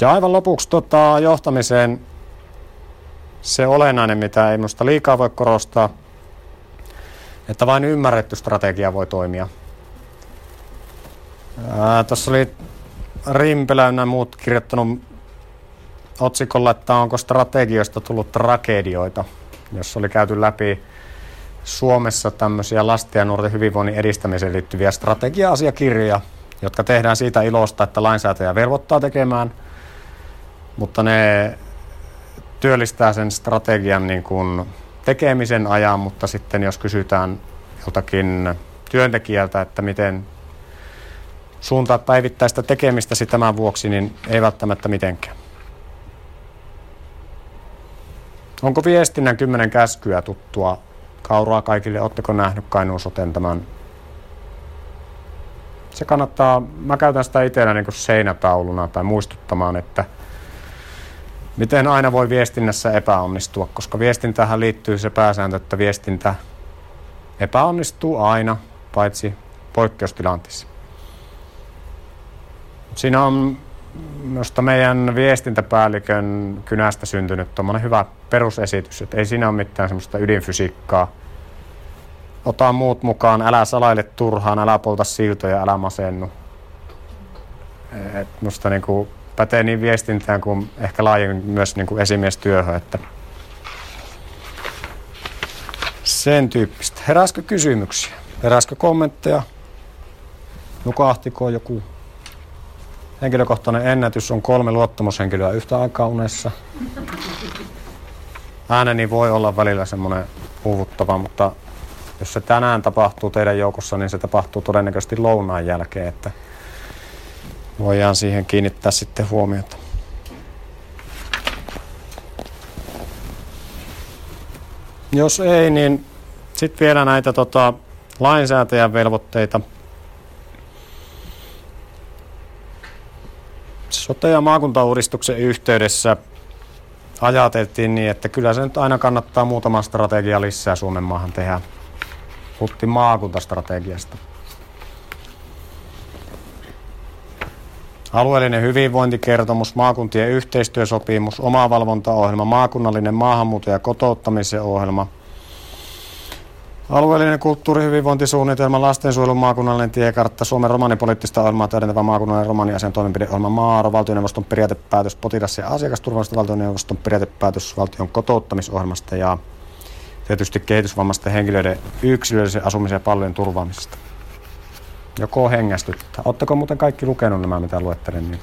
Ja aivan lopuksi tota, johtamiseen se olennainen, mitä ei minusta liikaa voi korostaa, että vain ymmärretty strategia voi toimia. Tuossa oli Rimpelä ja muut kirjoittanut otsikolla, että onko strategioista tullut tragedioita, jos oli käyty läpi Suomessa tämmöisiä lasten ja nuorten hyvinvoinnin edistämiseen liittyviä strategia-asiakirjoja, jotka tehdään siitä ilosta, että lainsäätäjä velvoittaa tekemään, mutta ne työllistää sen strategian niin kuin tekemisen ajan, mutta sitten jos kysytään joltakin työntekijältä, että miten suuntaa päivittäistä tekemistäsi tämän vuoksi, niin ei välttämättä mitenkään. Onko viestinnän kymmenen käskyä tuttua kauraa kaikille? Oletteko nähnyt Kainuun soten tämän? Se kannattaa, mä käytän sitä itsellä niin seinätauluna tai muistuttamaan, että miten aina voi viestinnässä epäonnistua, koska viestintähän liittyy se pääsääntö, että viestintä epäonnistuu aina, paitsi poikkeustilanteissa. Siinä on minusta meidän viestintäpäällikön kynästä syntynyt tuommoinen hyvä perusesitys, että ei siinä ole mitään semmoista ydinfysiikkaa. Ota muut mukaan, älä salaile turhaan, älä polta siltoja, älä masennu. Et musta niinku pätee niin viestintään kuin ehkä laajemmin myös niinku esimiestyöhön, että sen tyyppistä. Heräskö kysymyksiä? Heräskö kommentteja? Nukahtiko joku? Henkilökohtainen ennätys on kolme luottamushenkilöä yhtä aikaa unessa. Ääneni voi olla välillä semmoinen uuvuttava, mutta jos se tänään tapahtuu teidän joukossa, niin se tapahtuu todennäköisesti lounaan jälkeen, että voidaan siihen kiinnittää sitten huomiota. Jos ei, niin sitten vielä näitä tota, lainsäätäjän velvoitteita – sote- ja maakuntauudistuksen yhteydessä ajateltiin niin, että kyllä se nyt aina kannattaa muutama strategia lisää Suomen maahan tehdä. Puhuttiin maakuntastrategiasta. Alueellinen hyvinvointikertomus, maakuntien yhteistyösopimus, omavalvontaohjelma, maakunnallinen maahanmuutto- ja kotouttamisen ohjelma, Alueellinen kulttuuri- hyvinvointisuunnitelma, lastensuojelun maakunnallinen tiekartta, Suomen romanipoliittista ohjelmaa täydentävä maakunnallinen romaniasian toimenpideohjelma Maaro, valtioneuvoston periaatepäätös potilas- ja asiakasturvallisuudesta, valtioneuvoston periaatepäätös valtion kotouttamisohjelmasta ja tietysti kehitysvammaisten henkilöiden yksilöllisen asumisen ja palvelujen turvaamisesta. Joko hengästyttää. Oletteko muuten kaikki lukenut nämä, mitä luettelen? Niin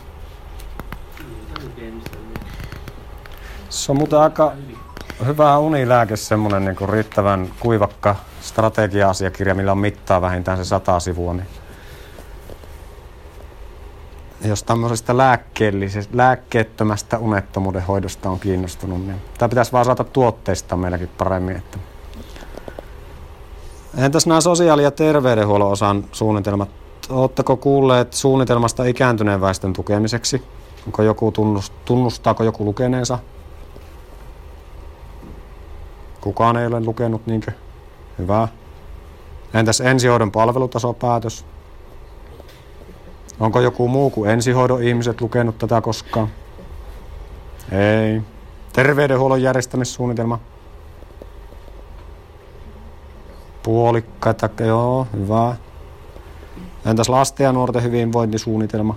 se on muuten aika hyvä unilääke, semmoinen niin riittävän kuivakka strategia-asiakirja, millä on mittaa vähintään se sata sivua. Niin jos tämmöisestä lääkkeellisestä, lääkkeettömästä unettomuuden hoidosta on kiinnostunut, niin tämä pitäisi vaan saada tuotteista meilläkin paremmin. Että. Entäs nämä sosiaali- ja terveydenhuollon osan suunnitelmat? Oletteko kuulleet suunnitelmasta ikääntyneen väestön tukemiseksi? Onko joku tunnust, tunnustaako joku lukeneensa? Kukaan ei ole lukenut, niinkö? Hyvä. Entäs ensihoidon palvelutasopäätös? Onko joku muu kuin ensihoidon ihmiset lukenut tätä koskaan? Ei. Terveydenhuollon järjestämissuunnitelma? Puolikkaita, joo, hyvä. Entäs lasten ja nuorten hyvinvointisuunnitelma?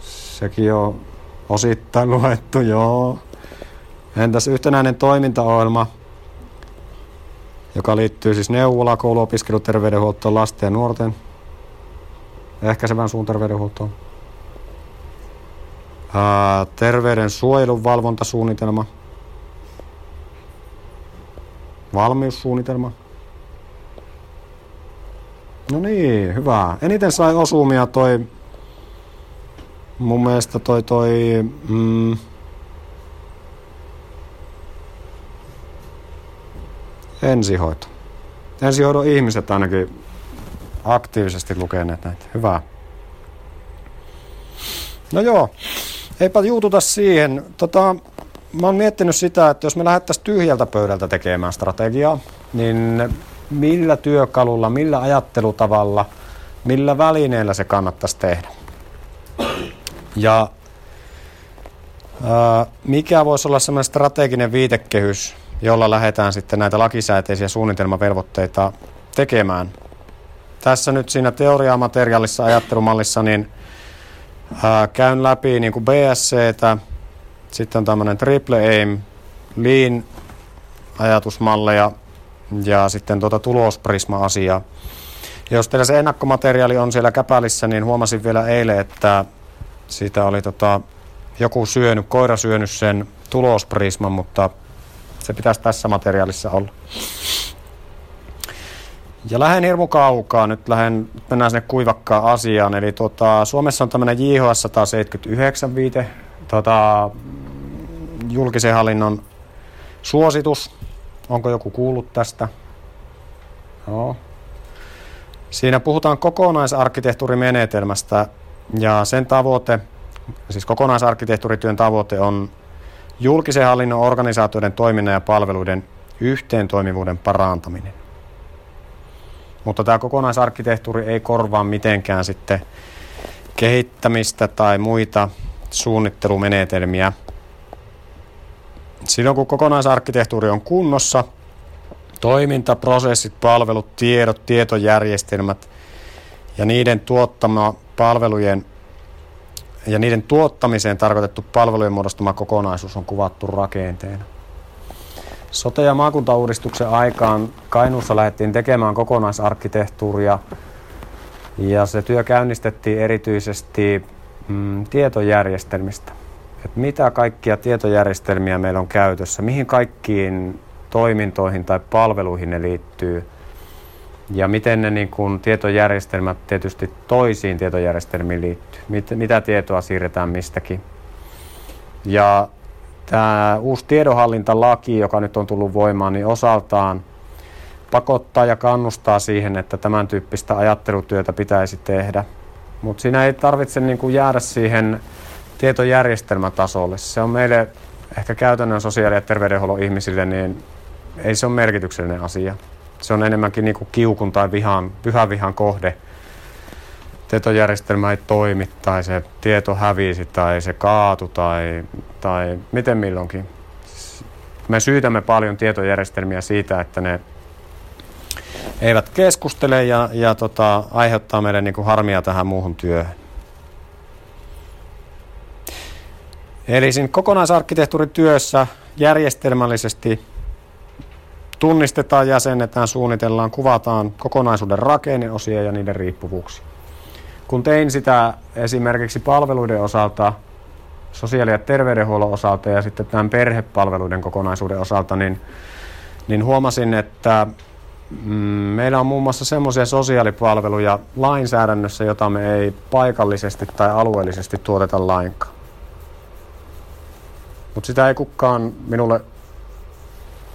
Sekin on osittain luettu, joo. Entäs yhtenäinen toimintaohjelma, joka liittyy siis neuvola, kouluopiskelu, terveydenhuoltoon, lasten ja nuorten, ehkäisevän suun terveydenhuoltoon. Ää, terveyden suojelun valvontasuunnitelma, valmiussuunnitelma. No niin, hyvä. Eniten sai osumia toi, mun mielestä toi toi, mm, ensihoito. Ensihoidon ihmiset ainakin aktiivisesti lukeneet näitä. Hyvä. No joo, eipä juututa siihen. Tota, mä oon miettinyt sitä, että jos me lähdettäisiin tyhjältä pöydältä tekemään strategiaa, niin millä työkalulla, millä ajattelutavalla, millä välineellä se kannattaisi tehdä. Ja ää, mikä voisi olla semmoinen strateginen viitekehys, jolla lähdetään sitten näitä lakisääteisiä suunnitelmavelvoitteita tekemään. Tässä nyt siinä teoriamateriaalissa ajattelumallissa niin ää, käyn läpi niin kuin BSCtä, sitten on tämmöinen triple aim, lean ajatusmalleja ja sitten tuota tulosprisma-asiaa. Ja jos teillä se ennakkomateriaali on siellä käpälissä, niin huomasin vielä eilen, että siitä oli tota, joku syönyt, koira syönyt sen tulosprisman, mutta se pitäisi tässä materiaalissa olla. Ja lähden hirmu kaukaa, nyt lähden, mennään sinne kuivakkaan asiaan. Eli tota, Suomessa on tämmöinen JHS 179 viite, tota, julkisen hallinnon suositus. Onko joku kuullut tästä? Joo. Siinä puhutaan kokonaisarkkitehtuurimenetelmästä ja sen tavoite, siis kokonaisarkkitehtuurityön tavoite on julkisen hallinnon organisaatioiden toiminnan ja palveluiden yhteentoimivuuden parantaminen. Mutta tämä kokonaisarkkitehtuuri ei korvaa mitenkään sitten kehittämistä tai muita suunnittelumenetelmiä. Silloin kun kokonaisarkkitehtuuri on kunnossa, toiminta, prosessit, palvelut, tiedot, tietojärjestelmät ja niiden tuottama palvelujen ja niiden tuottamiseen tarkoitettu palvelujen muodostama kokonaisuus on kuvattu rakenteena. Sote- ja maakuntauudistuksen aikaan Kainuussa lähdettiin tekemään kokonaisarkkitehtuuria ja se työ käynnistettiin erityisesti mm, tietojärjestelmistä. Et mitä kaikkia tietojärjestelmiä meillä on käytössä, mihin kaikkiin toimintoihin tai palveluihin ne liittyy ja miten ne niin kun, tietojärjestelmät tietysti toisiin tietojärjestelmiin liittyy, mit, mitä tietoa siirretään mistäkin. Ja tämä uusi tiedonhallintalaki, joka nyt on tullut voimaan, niin osaltaan pakottaa ja kannustaa siihen, että tämän tyyppistä ajattelutyötä pitäisi tehdä. Mutta siinä ei tarvitse niin kuin jäädä siihen tietojärjestelmätasolle. Se on meille ehkä käytännön sosiaali- ja terveydenhuollon ihmisille, niin ei se ole merkityksellinen asia. Se on enemmänkin niin kuin kiukun tai vihan, pyhän vihan kohde. Tietojärjestelmä ei toimi tai se tieto hävisi tai se kaatu tai, tai miten milloinkin. me syytämme paljon tietojärjestelmiä siitä, että ne eivät keskustele ja, ja tota, aiheuttaa meille niin kuin harmia tähän muuhun työhön. Eli siinä kokonaisarkkitehtuurityössä järjestelmällisesti tunnistetaan, jäsennetään, suunnitellaan, kuvataan kokonaisuuden rakenneosia ja niiden riippuvuuksia. Kun tein sitä esimerkiksi palveluiden osalta, sosiaali- ja terveydenhuollon osalta ja sitten tämän perhepalveluiden kokonaisuuden osalta, niin, niin huomasin, että meillä on muun muassa semmoisia sosiaalipalveluja lainsäädännössä, jota me ei paikallisesti tai alueellisesti tuoteta lainkaan. Mutta sitä ei kukaan minulle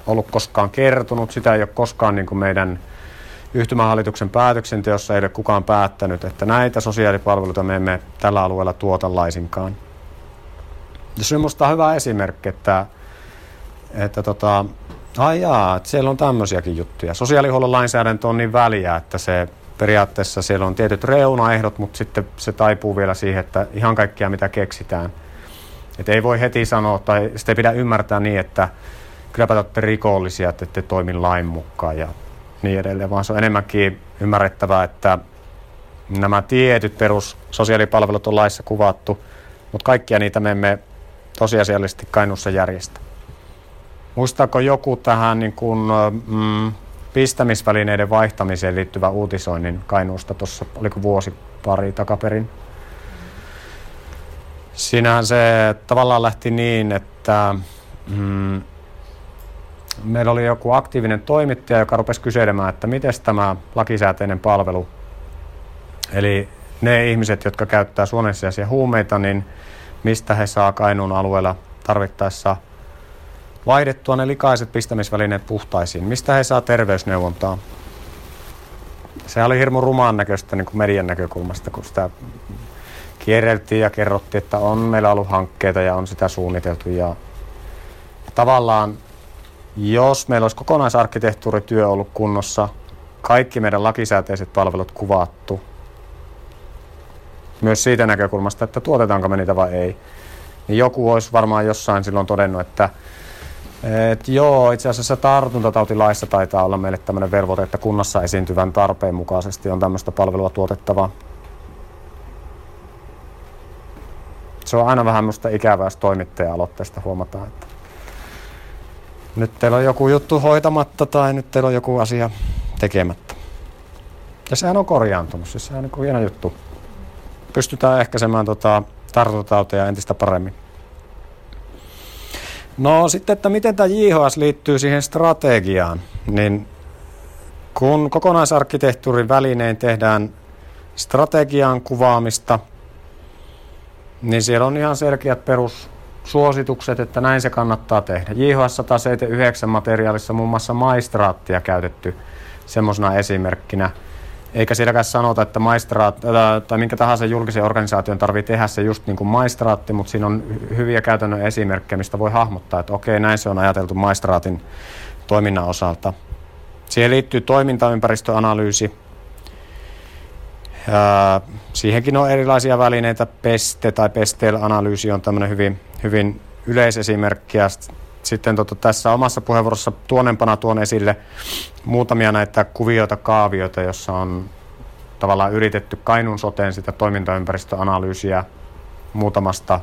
ollut koskaan kertonut, sitä ei ole koskaan niin kuin meidän yhtymähallituksen päätöksenteossa ei ole kukaan päättänyt, että näitä sosiaalipalveluita me emme tällä alueella tuota laisinkaan. Ja se on minusta hyvä esimerkki, että, että tota, ai jaa, että siellä on tämmöisiäkin juttuja. Sosiaalihuollon lainsäädäntö on niin väliä, että se periaatteessa siellä on tietyt reunaehdot, mutta sitten se taipuu vielä siihen, että ihan kaikkia mitä keksitään. Että ei voi heti sanoa, tai sitä ei pidä ymmärtää niin, että kylläpä te olette rikollisia, että ette toimi lain mukaan ja niin edelleen, vaan se on enemmänkin ymmärrettävää, että nämä tietyt perus sosiaalipalvelut on laissa kuvattu, mutta kaikkia niitä me emme tosiasiallisesti Kainuussa järjestä. Muistaako joku tähän niin kuin, mm, pistämisvälineiden vaihtamiseen liittyvä uutisoinnin Kainuusta tuossa, oliko vuosi pari takaperin? Siinähän se tavallaan lähti niin, että mm, meillä oli joku aktiivinen toimittaja, joka rupesi kyselemään, että miten tämä lakisääteinen palvelu, eli ne ihmiset, jotka käyttää suonensijaisia huumeita, niin mistä he saa Kainuun alueella tarvittaessa vaihdettua ne likaiset pistämisvälineet puhtaisiin, mistä he saa terveysneuvontaa. Se oli hirmu rumaan näköistä niin kuin median näkökulmasta, kun sitä kierreltiin ja kerrottiin, että on meillä ollut hankkeita ja on sitä suunniteltu. Ja tavallaan jos meillä olisi kokonaisarkkitehtuurityö ollut kunnossa, kaikki meidän lakisääteiset palvelut kuvattu, myös siitä näkökulmasta, että tuotetaanko me niitä vai ei, niin joku olisi varmaan jossain silloin todennut, että et joo, itse asiassa tartuntatautilaissa taitaa olla meille tämmöinen velvoite, että kunnassa esiintyvän tarpeen mukaisesti on tämmöistä palvelua tuotettava. Se on aina vähän minusta ikävää, jos toimittaja-aloitteesta huomataan, että nyt teillä on joku juttu hoitamatta tai nyt teillä on joku asia tekemättä. Ja sehän on korjaantunut, siis sehän on niin hieno juttu. Pystytään ehkäisemään tota, tartuntatauteja entistä paremmin. No sitten, että miten tämä JHS liittyy siihen strategiaan, niin kun kokonaisarkkitehtuurin välinein tehdään strategian kuvaamista, niin siellä on ihan selkeät perus suositukset, että näin se kannattaa tehdä. JHS 179 materiaalissa muun muassa maistraattia käytetty semmoisena esimerkkinä. Eikä sielläkään sanota, että maistraat, tai minkä tahansa julkisen organisaation tarvii tehdä se just niin kuin maistraatti, mutta siinä on hyviä käytännön esimerkkejä, mistä voi hahmottaa, että okei, näin se on ajateltu maistraatin toiminnan osalta. Siihen liittyy toimintaympäristöanalyysi. siihenkin on erilaisia välineitä. PESTE tai PESTEL-analyysi on tämmöinen hyvin hyvin yleisesimerkkiä. Sitten tota, tässä omassa puheenvuorossa tuonempana tuon esille muutamia näitä kuvioita, kaavioita, jossa on tavallaan yritetty Kainuun soteen sitä toimintaympäristöanalyysiä muutamasta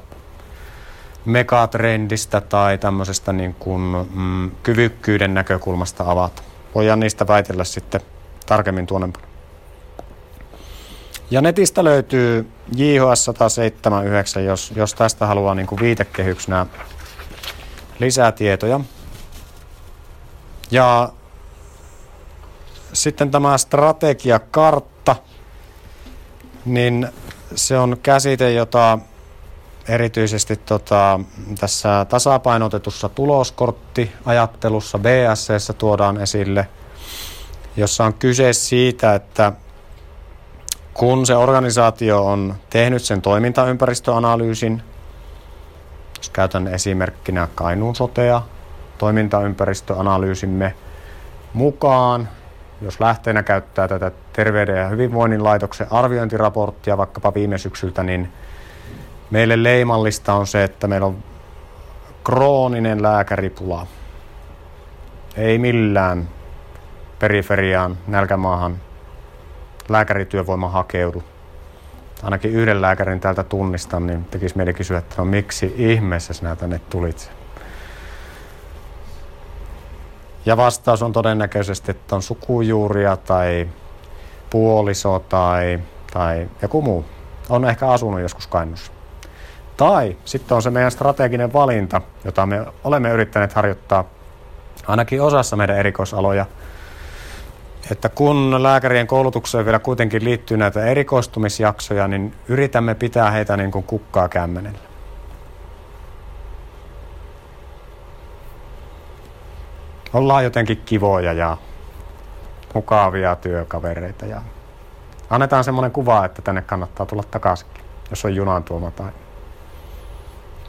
megatrendistä tai tämmöisestä niin kuin, mm, kyvykkyyden näkökulmasta avata. Voidaan niistä väitellä sitten tarkemmin tuonempana. Ja netistä löytyy JHS 179, jos, jos tästä haluaa niin kuin viitekehyksenä lisää tietoja. Ja sitten tämä strategiakartta, niin se on käsite, jota erityisesti tota, tässä tasapainotetussa tuloskorttiajattelussa BSC tuodaan esille, jossa on kyse siitä, että kun se organisaatio on tehnyt sen toimintaympäristöanalyysin, jos käytän esimerkkinä Kainuun sotea, toimintaympäristöanalyysimme mukaan, jos lähteenä käyttää tätä Terveyden ja hyvinvoinnin laitoksen arviointiraporttia vaikkapa viime syksyltä, niin meille leimallista on se, että meillä on krooninen lääkäripula. ei millään periferiaan, nälkämaahan lääkärityövoima hakeudu. Ainakin yhden lääkärin täältä tunnistan, niin tekisi mieli kysyä, että no miksi ihmeessä sinä tänne tulit? Ja vastaus on todennäköisesti, että on sukujuuria tai puoliso tai, tai joku muu. On ehkä asunut joskus Kainuussa. Tai sitten on se meidän strateginen valinta, jota me olemme yrittäneet harjoittaa ainakin osassa meidän erikoisaloja. Että kun lääkärien koulutukseen vielä kuitenkin liittyy näitä erikoistumisjaksoja, niin yritämme pitää heitä niin kuin kukkaa kämmenellä. Ollaan jotenkin kivoja ja mukavia työkavereita ja annetaan semmoinen kuva, että tänne kannattaa tulla takaisinkin, jos on junan tuoma tai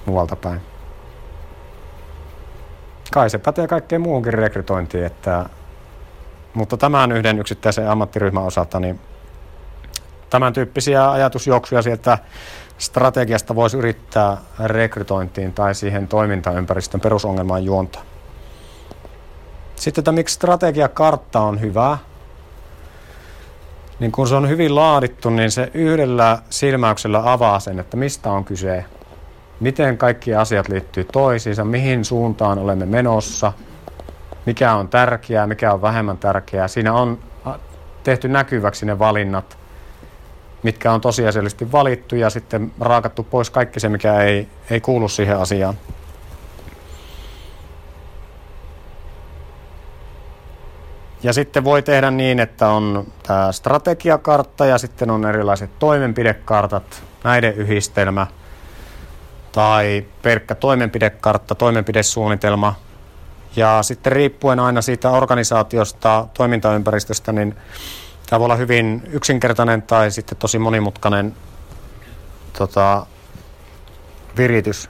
muualta päin. Kai se pätee kaikkeen muuhunkin rekrytointiin, että, mutta tämän yhden yksittäisen ammattiryhmän osalta, niin tämän tyyppisiä ajatusjuoksuja sieltä strategiasta voisi yrittää rekrytointiin tai siihen toimintaympäristön perusongelmaan juontaa. Sitten, että miksi strategiakartta on hyvä, niin kun se on hyvin laadittu, niin se yhdellä silmäyksellä avaa sen, että mistä on kyse, miten kaikki asiat liittyy toisiinsa, mihin suuntaan olemme menossa, mikä on tärkeää, mikä on vähemmän tärkeää. Siinä on tehty näkyväksi ne valinnat, mitkä on tosiasiallisesti valittu ja sitten raakattu pois kaikki se, mikä ei, ei kuulu siihen asiaan. Ja sitten voi tehdä niin, että on tämä strategiakartta ja sitten on erilaiset toimenpidekartat, näiden yhdistelmä tai pelkkä toimenpidekartta, toimenpidesuunnitelma. Ja sitten riippuen aina siitä organisaatiosta, toimintaympäristöstä, niin tämä voi olla hyvin yksinkertainen tai sitten tosi monimutkainen tota, viritys.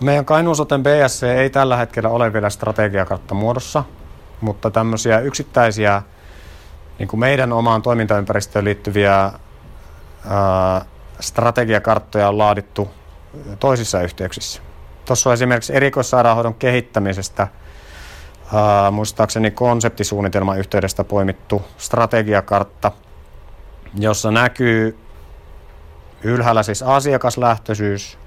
Meidän Kainuusoten BSC ei tällä hetkellä ole vielä strategiakartta muodossa – mutta tämmöisiä yksittäisiä niin kuin meidän omaan toimintaympäristöön liittyviä ää, strategiakarttoja on laadittu toisissa yhteyksissä. Tuossa on esimerkiksi erikoissairaanhoidon kehittämisestä ää, muistaakseni konseptisuunnitelman yhteydestä poimittu strategiakartta, jossa näkyy ylhäällä siis asiakaslähtöisyys,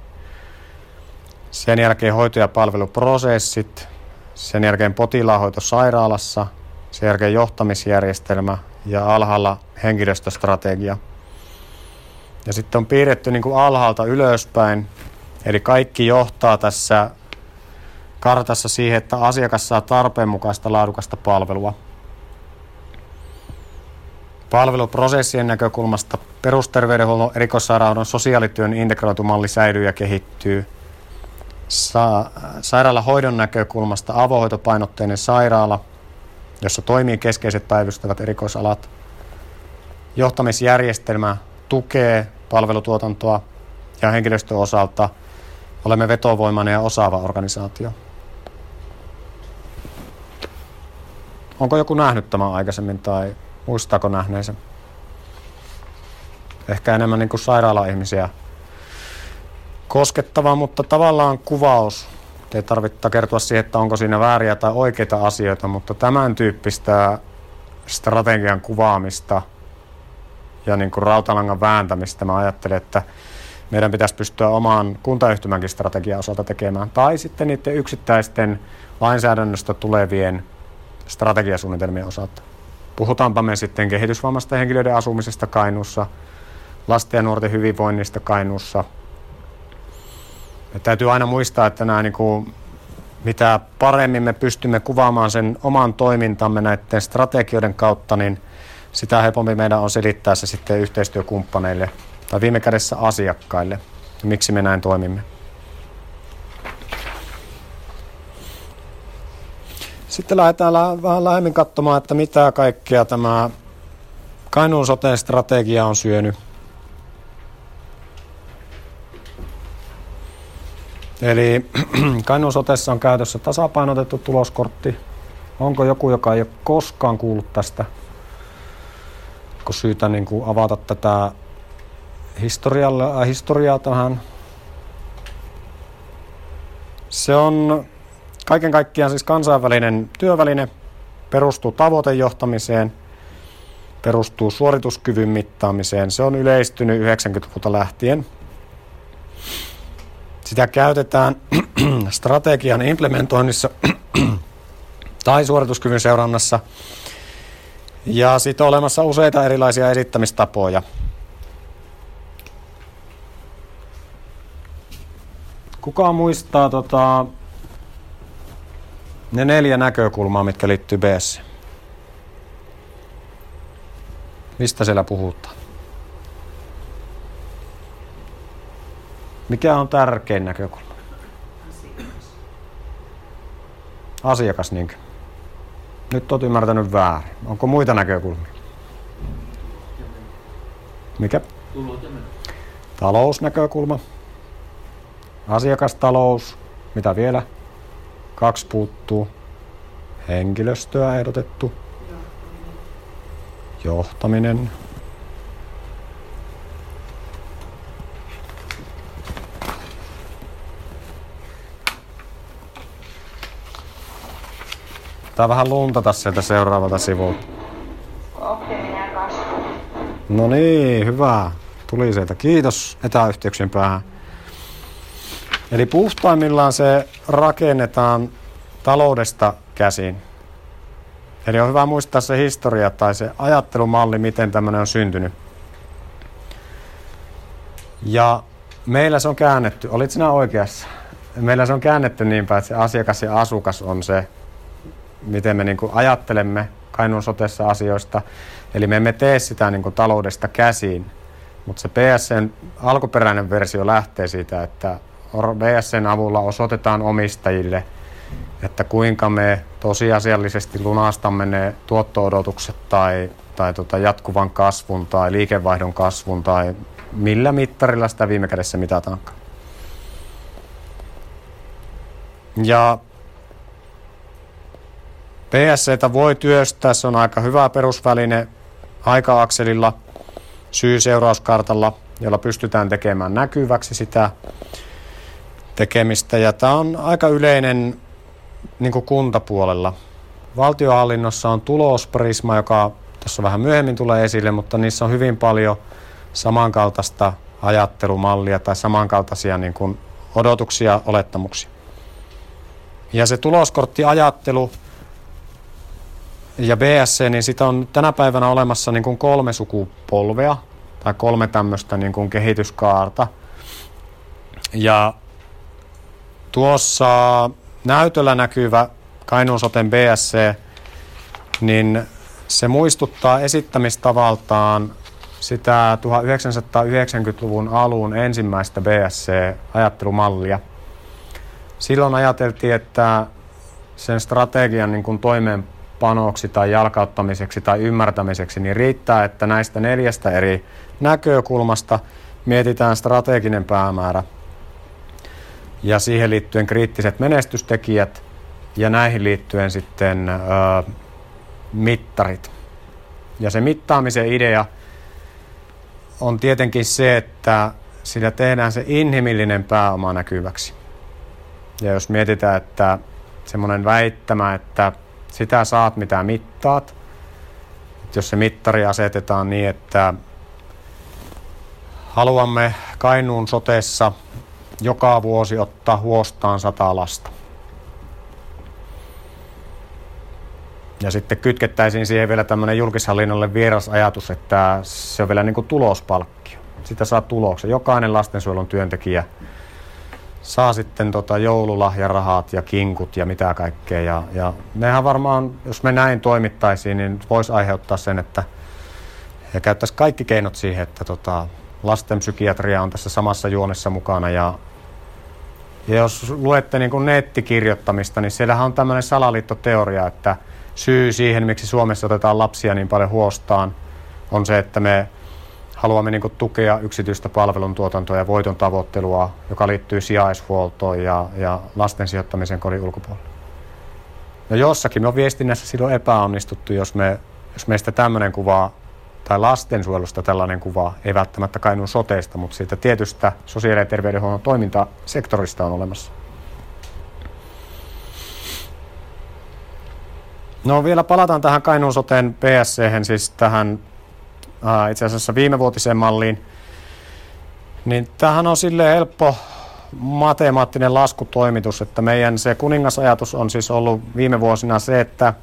sen jälkeen hoito- ja palveluprosessit, sen jälkeen potilaanhoito sairaalassa, sen jälkeen johtamisjärjestelmä ja alhaalla henkilöstöstrategia. Ja sitten on piirretty niin kuin alhaalta ylöspäin, eli kaikki johtaa tässä kartassa siihen, että asiakas saa tarpeen mukaista laadukasta palvelua. Palveluprosessien näkökulmasta perusterveydenhuollon erikoissairaanhoidon sosiaalityön integroitu malli säilyy ja kehittyy – sa- sairaalahoidon näkökulmasta avohoitopainotteinen sairaala, jossa toimii keskeiset päivystävät erikoisalat. Johtamisjärjestelmä tukee palvelutuotantoa ja henkilöstön osalta olemme vetovoimainen ja osaava organisaatio. Onko joku nähnyt tämän aikaisemmin tai muistaako nähneensä? Ehkä enemmän niin kuin sairaala-ihmisiä koskettava, mutta tavallaan kuvaus. Ei tarvitse kertoa siihen, että onko siinä vääriä tai oikeita asioita, mutta tämän tyyppistä strategian kuvaamista ja niin kuin rautalangan vääntämistä mä ajattelen, että meidän pitäisi pystyä omaan kuntayhtymänkin strategian osalta tekemään. Tai sitten niiden yksittäisten lainsäädännöstä tulevien strategiasuunnitelmien osalta. Puhutaanpa me sitten kehitysvammaisten henkilöiden asumisesta Kainuussa, lasten ja nuorten hyvinvoinnista Kainuussa – et täytyy aina muistaa, että nämä niin kuin, mitä paremmin me pystymme kuvaamaan sen oman toimintamme näiden strategioiden kautta, niin sitä helpompi meidän on selittää se sitten yhteistyökumppaneille tai viime kädessä asiakkaille, miksi me näin toimimme. Sitten lähdetään vähän lähemmin katsomaan, että mitä kaikkea tämä Kainuun sote strategia on syönyt Eli Kainuun sotessa on käytössä tasapainotettu tuloskortti. Onko joku, joka ei ole koskaan kuullut tästä? Onko syytä niin kuin avata tätä äh, historiaa tähän? Se on kaiken kaikkiaan siis kansainvälinen työväline perustuu tavoitejohtamiseen, perustuu suorituskyvyn mittaamiseen. Se on yleistynyt 90-luvulta lähtien. Sitä käytetään strategian implementoinnissa tai suorituskyvyn seurannassa. Ja sitten on olemassa useita erilaisia esittämistapoja. Kuka muistaa tota, ne neljä näkökulmaa, mitkä liittyy BS? Mistä siellä puhutaan? Mikä on tärkein näkökulma? Asiakas, niinkö? Nyt olet ymmärtänyt väärin. Onko muita näkökulmia? Mikä? Tulot ja menot. Talousnäkökulma. Asiakastalous. Mitä vielä? Kaksi puuttuu. Henkilöstöä ehdotettu. Johtaminen. Tää vähän luntata sieltä seuraavalta sivulta. No niin, hyvä. Tuli sieltä. Kiitos etäyhteyksien päähän. Eli puhtaimmillaan se rakennetaan taloudesta käsin. Eli on hyvä muistaa se historia tai se ajattelumalli, miten tämmöinen on syntynyt. Ja meillä se on käännetty, olit sinä oikeassa? Meillä se on käännetty niin päin, että se asiakas ja asukas on se, miten me niin kuin ajattelemme Kainuun sotessa asioista. Eli me emme tee sitä niin kuin taloudesta käsiin, mutta se PSN alkuperäinen versio lähtee siitä, että BSN avulla osoitetaan omistajille, että kuinka me tosiasiallisesti lunastamme ne tuotto-odotukset tai, tai tota jatkuvan kasvun tai liikevaihdon kasvun tai millä mittarilla sitä viime kädessä mitataankaan. Ja PSCtä voi työstää, se on aika hyvä perusväline aika-akselilla, syy-seurauskartalla, jolla pystytään tekemään näkyväksi sitä tekemistä. Ja tämä on aika yleinen niin kuin kuntapuolella. Valtiohallinnossa on tulosprisma, joka tuossa vähän myöhemmin tulee esille, mutta niissä on hyvin paljon samankaltaista ajattelumallia tai samankaltaisia niin kuin odotuksia, olettamuksia. Ja se tuloskorttiajattelu ja BSC, niin sitä on tänä päivänä olemassa niin kuin kolme sukupolvea tai kolme tämmöistä niin kuin kehityskaarta. Ja tuossa näytöllä näkyvä Kainuun soten BSC, niin se muistuttaa esittämistavaltaan sitä 1990-luvun alun ensimmäistä BSC-ajattelumallia. Silloin ajateltiin, että sen strategian niin kuin toimeenpanoksi tai jalkauttamiseksi tai ymmärtämiseksi, niin riittää, että näistä neljästä eri näkökulmasta mietitään strateginen päämäärä ja siihen liittyen kriittiset menestystekijät ja näihin liittyen sitten ö, mittarit. Ja se mittaamisen idea on tietenkin se, että sillä tehdään se inhimillinen pääoma näkyväksi. Ja jos mietitään, että semmoinen väittämä, että sitä saat mitä mittaat, että jos se mittari asetetaan niin, että haluamme Kainuun sotessa joka vuosi ottaa huostaan sata lasta. Ja sitten kytkettäisiin siihen vielä tämmöinen julkishallinnolle vieras ajatus, että se on vielä niin kuin tulospalkkio. Sitä saa tuloksen. Jokainen lastensuojelun työntekijä saa sitten tota joululahjarahat ja kinkut ja mitä kaikkea. Ja, ja nehän varmaan, jos me näin toimittaisiin, niin voisi aiheuttaa sen, että he käyttäisi kaikki keinot siihen, että tota, lastenpsykiatria on tässä samassa juonessa mukana ja ja jos luette niin kuin nettikirjoittamista, niin siellähän on tämmöinen salaliittoteoria, että syy siihen, miksi Suomessa otetaan lapsia niin paljon huostaan, on se, että me haluamme niin kuin tukea yksityistä palveluntuotantoa ja voiton tavoittelua, joka liittyy sijaishuoltoon ja, ja lasten sijoittamiseen kodin ulkopuolelle. No jossakin me on viestinnässä silloin epäonnistuttu, jos, me, jos meistä tämmöinen kuva tai lastensuojelusta tällainen kuva, ei välttämättä Kainuun soteesta, mutta siitä tietystä sosiaali- ja terveydenhuollon toimintasektorista on olemassa. No vielä palataan tähän Kainuun soteen PSC, siis tähän ää, itse asiassa viimevuotiseen malliin. Niin tämähän on sille helppo matemaattinen laskutoimitus, että meidän se kuningasajatus on siis ollut viime vuosina se, että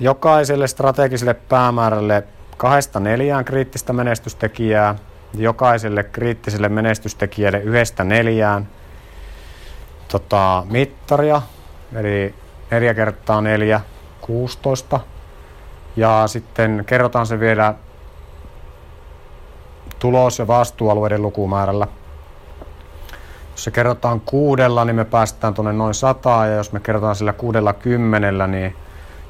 jokaiselle strategiselle päämäärälle kahdesta neljään kriittistä menestystekijää, jokaiselle kriittiselle menestystekijälle yhdestä neljään tota, mittaria, eli 4 kertaa 4, 16. Ja sitten kerrotaan se vielä tulos- ja vastuualueiden lukumäärällä. Jos se kerrotaan kuudella, niin me päästään tuonne noin sataa, ja jos me kerrotaan sillä kuudella kymmenellä, niin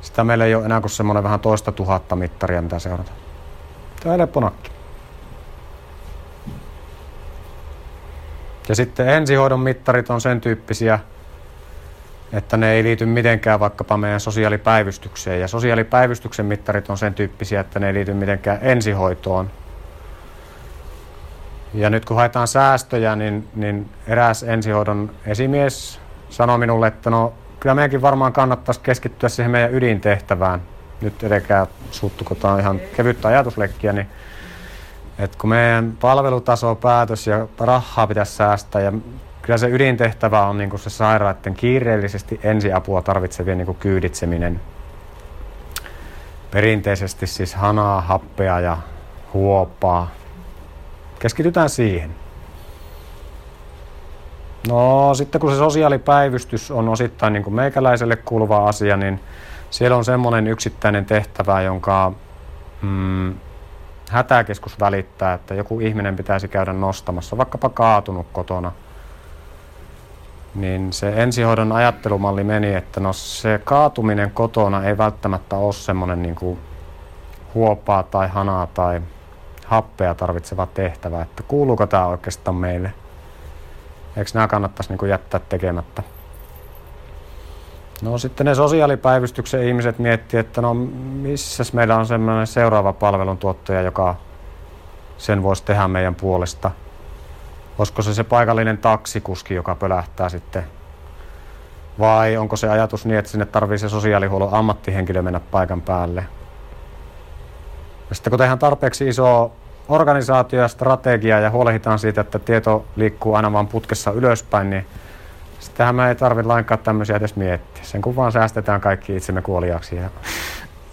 sitä meillä ei ole enää kuin semmoinen vähän toista tuhatta mittaria, mitä seurata. Tämä on helppo nakki. Ja sitten ensihoidon mittarit on sen tyyppisiä, että ne ei liity mitenkään vaikkapa meidän sosiaalipäivystykseen. Ja sosiaalipäivystyksen mittarit on sen tyyppisiä, että ne ei liity mitenkään ensihoitoon. Ja nyt kun haetaan säästöjä, niin, niin eräs ensihoidon esimies sanoi minulle, että no kyllä meidänkin varmaan kannattaisi keskittyä siihen meidän ydintehtävään. Nyt edenkään suuttuko, tämä on ihan kevyttä ajatusleikkiä, niin että kun meidän palvelutaso päätös ja rahaa pitäisi säästää ja kyllä se ydintehtävä on niin se sairaiden kiireellisesti ensiapua tarvitsevien niin kyyditseminen. Perinteisesti siis hanaa, happea ja huopaa. Keskitytään siihen. No sitten kun se sosiaalipäivystys on osittain niin kuin meikäläiselle kuuluva asia, niin siellä on semmoinen yksittäinen tehtävä, jonka mm, hätäkeskus välittää, että joku ihminen pitäisi käydä nostamassa, vaikkapa kaatunut kotona. Niin se ensihoidon ajattelumalli meni, että no se kaatuminen kotona ei välttämättä ole semmoinen niin kuin huopaa tai hanaa tai happea tarvitseva tehtävä, että kuuluuko tämä oikeastaan meille. Eikö nämä kannattaisi niin kuin jättää tekemättä? No sitten ne sosiaalipäivystyksen ihmiset miettii, että no missä meillä on semmoinen seuraava palveluntuottaja, joka sen voisi tehdä meidän puolesta. Olisiko se se paikallinen taksikuski, joka pölähtää sitten? Vai onko se ajatus niin, että sinne tarvii se sosiaalihuollon ammattihenkilö mennä paikan päälle? Ja sitten kun tehdään tarpeeksi iso organisaatio ja strategia ja huolehditaan siitä, että tieto liikkuu aina vaan putkessa ylöspäin, niin Sittenhän me ei tarvitse lainkaan tämmöisiä edes miettiä. Sen kun vaan säästetään kaikki itsemme kuoliaksi. Ja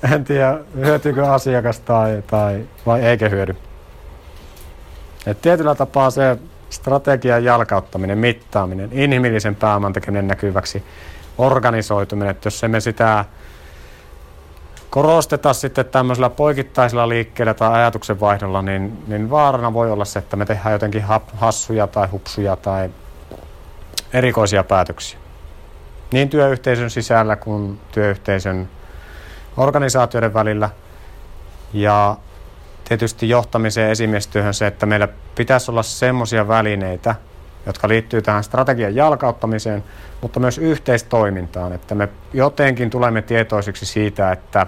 en tiedä, hyötyykö asiakas tai, tai vai eikö hyödy. Et tietyllä tapaa se strategian jalkauttaminen, mittaaminen, inhimillisen pääoman tekeminen näkyväksi, organisoituminen, että jos emme sitä korosteta sitten tämmöisellä poikittaisella liikkeellä tai ajatuksenvaihdolla, niin, niin vaarana voi olla se, että me tehdään jotenkin hassuja tai hupsuja tai erikoisia päätöksiä. Niin työyhteisön sisällä kuin työyhteisön organisaatioiden välillä. Ja tietysti johtamiseen esimiestyöhön se, että meillä pitäisi olla semmoisia välineitä, jotka liittyy tähän strategian jalkauttamiseen, mutta myös yhteistoimintaan, että me jotenkin tulemme tietoisiksi siitä, että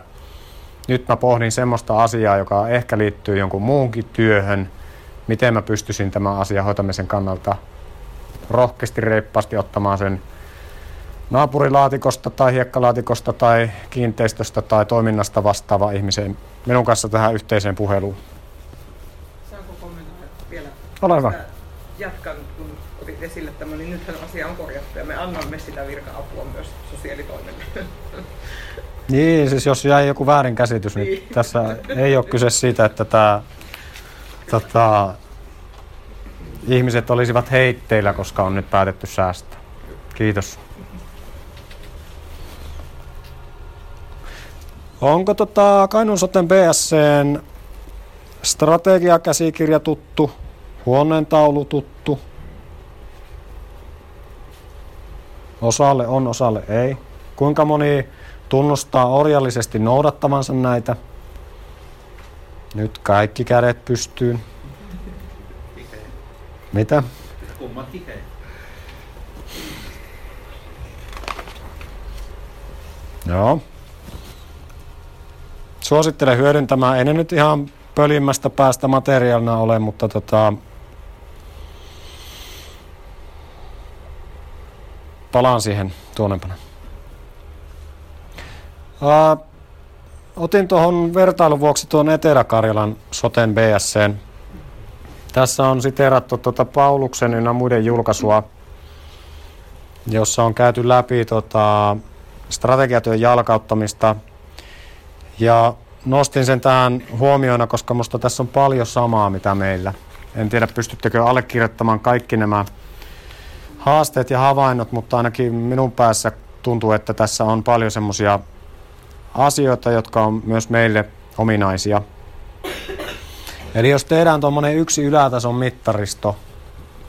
nyt mä pohdin semmoista asiaa, joka ehkä liittyy jonkun muunkin työhön, miten mä pystyisin tämän asian hoitamisen kannalta rohkeasti reippaasti ottamaan sen naapurilaatikosta tai hiekkalaatikosta tai kiinteistöstä tai toiminnasta vastaava ihmisen minun kanssa tähän yhteiseen puheluun. Saanko kommentoida vielä? Ole hyvä. Jatkan, kun otit esille tämän, niin nythän asia on korjattu ja me annamme sitä virka-apua myös sosiaalitoimelle. Niin, siis jos jäi joku väärinkäsitys, niin, niin tässä ei ole kyse siitä, että tämä tota, ihmiset olisivat heitteillä, koska on nyt päätetty säästää. Kiitos. Onko tota Kainuun soten BSCn strategiakäsikirja tuttu, huoneentaulu tuttu? Osalle on, osalle ei. Kuinka moni tunnustaa orjallisesti noudattavansa näitä? Nyt kaikki kädet pystyyn. Mitä? Kummat. Joo. Suosittelen hyödyntämään. Ei ne nyt ihan pölimmästä päästä materiaalina ole, mutta tota, palaan siihen tuonempana. Uh, otin tuohon vertailun vuoksi tuon Etelä-Karjalan soten BSC. Tässä on siteerattu tuota Pauluksen ynnä muiden julkaisua, jossa on käyty läpi tota, strategiatyön jalkauttamista. Ja nostin sen tähän huomioina, koska minusta tässä on paljon samaa, mitä meillä. En tiedä, pystyttekö allekirjoittamaan kaikki nämä haasteet ja havainnot, mutta ainakin minun päässä tuntuu, että tässä on paljon semmoisia asioita, jotka on myös meille ominaisia. Eli jos tehdään tuommoinen yksi ylätason mittaristo,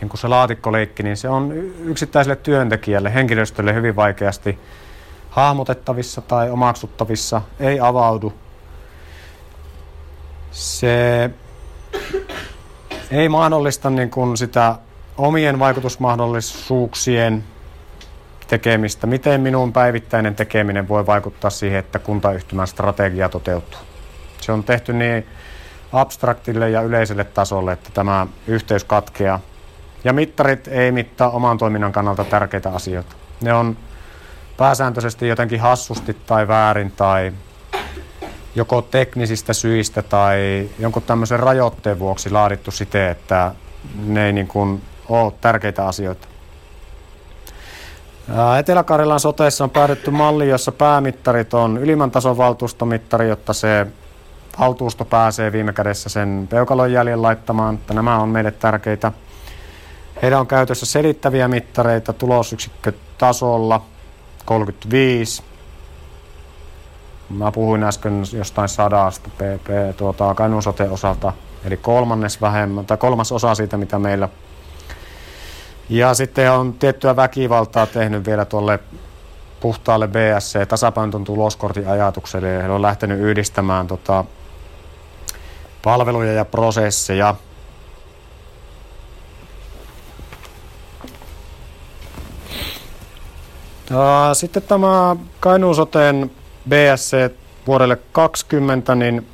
niin kuin se laatikkoleikki, niin se on yksittäiselle työntekijälle, henkilöstölle hyvin vaikeasti hahmotettavissa tai omaksuttavissa, ei avaudu. Se ei mahdollista niin kuin sitä omien vaikutusmahdollisuuksien tekemistä. Miten minun päivittäinen tekeminen voi vaikuttaa siihen, että kuntayhtymän strategia toteutuu? Se on tehty niin abstraktille ja yleiselle tasolle, että tämä yhteys katkeaa. Ja mittarit ei mittaa oman toiminnan kannalta tärkeitä asioita. Ne on pääsääntöisesti jotenkin hassusti tai väärin tai joko teknisistä syistä tai jonkun tämmöisen rajoitteen vuoksi laadittu siten, että ne ei niin kuin ole tärkeitä asioita. Etelä-Karjalan soteessa on päädytty malliin, jossa päämittarit on ylimmän tason valtuustomittari, jotta se valtuusto pääsee viime kädessä sen peukalon jäljen laittamaan, että nämä on meille tärkeitä. Heillä on käytössä selittäviä mittareita tulosyksikkötasolla 35. Mä puhuin äsken jostain sadasta pp. Tuota, Kainuun sote osalta, eli kolmannes vähemmän, tai kolmas osa siitä, mitä meillä ja sitten on tiettyä väkivaltaa tehnyt vielä tuolle puhtaalle BSC tasapainoton tuloskortin ajatukselle ja he on lähtenyt yhdistämään tota, palveluja ja prosesseja. Sitten tämä Kainuun soteen BSC vuodelle 20, niin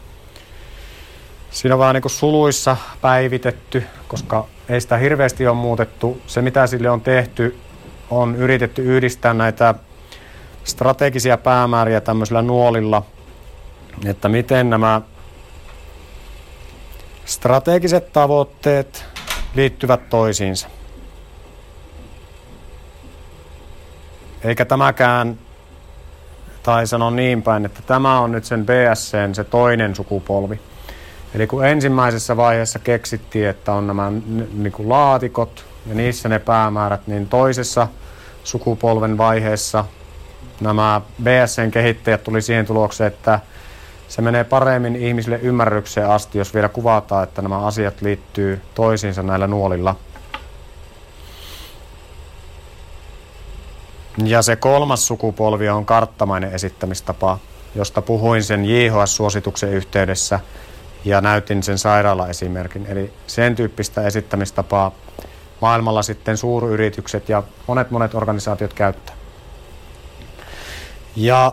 siinä on vähän niin kuin suluissa päivitetty, koska ei sitä hirveästi ole muutettu. Se, mitä sille on tehty, on yritetty yhdistää näitä strategisia päämääriä tämmöisillä nuolilla, että miten nämä strategiset tavoitteet liittyvät toisiinsa. Eikä tämäkään, tai sanon niin päin, että tämä on nyt sen BSCn se toinen sukupolvi. Eli kun ensimmäisessä vaiheessa keksittiin, että on nämä niin kuin laatikot ja niissä ne päämäärät, niin toisessa sukupolven vaiheessa nämä BSN kehittäjät tuli siihen tulokseen, että se menee paremmin ihmisille ymmärrykseen asti, jos vielä kuvataan, että nämä asiat liittyy toisiinsa näillä nuolilla. Ja se kolmas sukupolvi on karttamainen esittämistapa, josta puhuin sen JHS-suosituksen yhteydessä – ja näytin sen sairaala-esimerkin. Eli sen tyyppistä esittämistapaa maailmalla sitten suuryritykset ja monet monet organisaatiot käyttää. Ja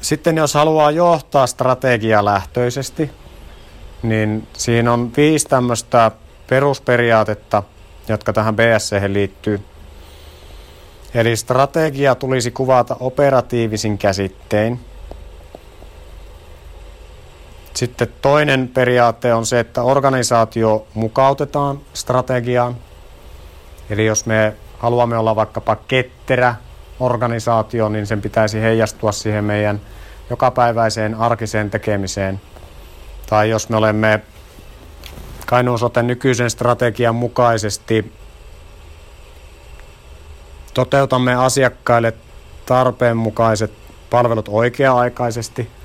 sitten jos haluaa johtaa strategialähtöisesti, niin siinä on viisi tämmöistä perusperiaatetta, jotka tähän BSC liittyy. Eli strategia tulisi kuvata operatiivisin käsittein – sitten toinen periaate on se, että organisaatio mukautetaan strategiaan. Eli jos me haluamme olla vaikkapa ketterä organisaatio, niin sen pitäisi heijastua siihen meidän jokapäiväiseen arkiseen tekemiseen. Tai jos me olemme Kainuun soten nykyisen strategian mukaisesti toteutamme asiakkaille tarpeen mukaiset palvelut oikea-aikaisesti,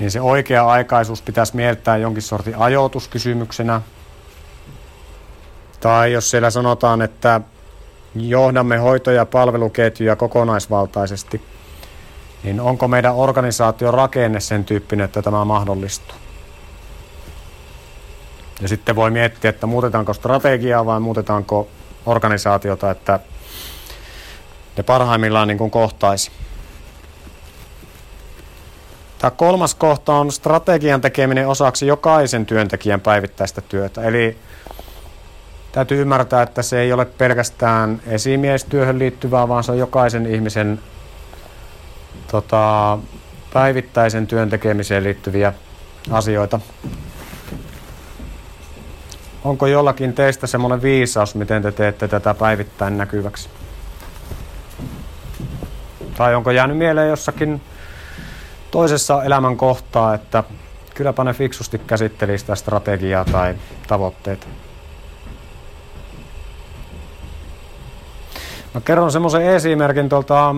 niin se oikea-aikaisuus pitäisi mieltää jonkin sortin ajoituskysymyksenä. Tai jos siellä sanotaan, että johdamme hoito- ja palveluketjuja kokonaisvaltaisesti, niin onko meidän organisaation rakenne sen tyyppinen, että tämä mahdollistuu? Ja sitten voi miettiä, että muutetaanko strategiaa vai muutetaanko organisaatiota, että ne parhaimmillaan niin kuin kohtaisi. Tämä kolmas kohta on strategian tekeminen osaksi jokaisen työntekijän päivittäistä työtä. Eli täytyy ymmärtää, että se ei ole pelkästään esimiestyöhön liittyvää, vaan se on jokaisen ihmisen tota, päivittäisen työn tekemiseen liittyviä asioita. Onko jollakin teistä semmoinen viisaus, miten te teette tätä päivittäin näkyväksi? Tai onko jäänyt mieleen jossakin toisessa elämän kohtaa, että kylläpä ne fiksusti käsitteli sitä strategiaa tai tavoitteita? Mä kerron semmoisen esimerkin tuolta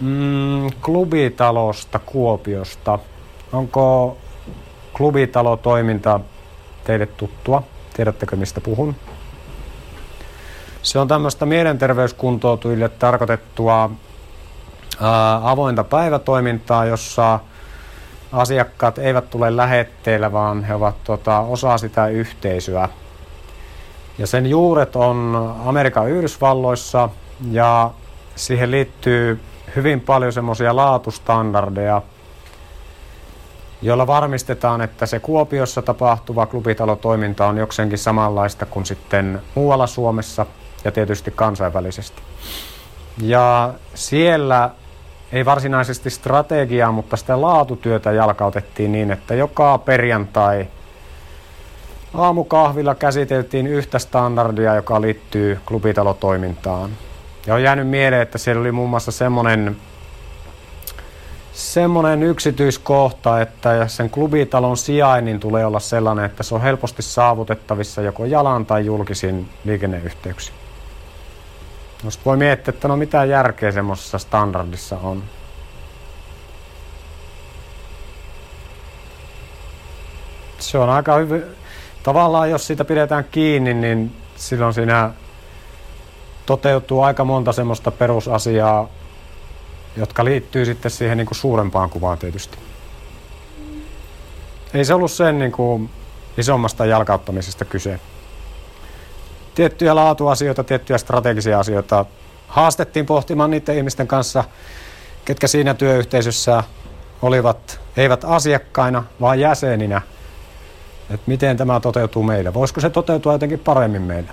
mm, klubitalosta Kuopiosta. Onko klubitalotoiminta teille tuttua? Tiedättekö mistä puhun? Se on tämmöistä mielenterveyskuntoutujille tarkoitettua avointa päivätoimintaa, jossa asiakkaat eivät tule lähetteellä, vaan he ovat tota, osa sitä yhteisöä. Ja sen juuret on Amerikan Yhdysvalloissa ja siihen liittyy hyvin paljon semmoisia laatustandardeja, joilla varmistetaan, että se Kuopiossa tapahtuva klubitalotoiminta on jokseenkin samanlaista kuin sitten muualla Suomessa ja tietysti kansainvälisesti. Ja siellä ei varsinaisesti strategiaa, mutta sitä laatutyötä jalkautettiin niin, että joka perjantai aamukahvilla käsiteltiin yhtä standardia, joka liittyy klubitalotoimintaan. Ja on jäänyt mieleen, että siellä oli muun muassa semmoinen semmoinen yksityiskohta, että sen klubitalon sijainnin tulee olla sellainen, että se on helposti saavutettavissa joko jalan tai julkisin liikenneyhteyksin. No voi miettiä, että no mitä järkeä semmoisessa standardissa on. Se on aika hyvä. Tavallaan jos siitä pidetään kiinni, niin silloin siinä toteutuu aika monta semmoista perusasiaa, jotka liittyy sitten siihen niin kuin suurempaan kuvaan tietysti. Ei se ollut sen niin kuin isommasta jalkauttamisesta kyse. Tiettyjä laatuasioita, tiettyjä strategisia asioita haastettiin pohtimaan niiden ihmisten kanssa, ketkä siinä työyhteisössä olivat, eivät asiakkaina, vaan jäseninä. Että miten tämä toteutuu meillä. Voisiko se toteutua jotenkin paremmin meillä?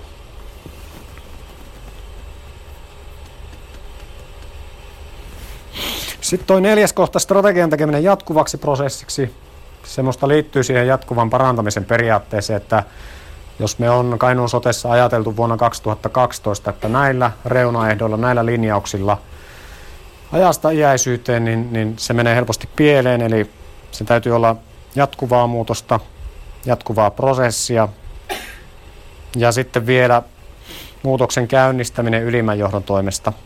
Sitten toi neljäs kohta, strategian tekeminen jatkuvaksi prosessiksi. Semmoista liittyy siihen jatkuvan parantamisen periaatteeseen, että jos me on Kainuun sotessa ajateltu vuonna 2012, että näillä reunaehdoilla, näillä linjauksilla ajasta iäisyyteen, niin, niin se menee helposti pieleen, eli se täytyy olla jatkuvaa muutosta, jatkuvaa prosessia. Ja sitten vielä muutoksen käynnistäminen ylimmän johdon toimesta –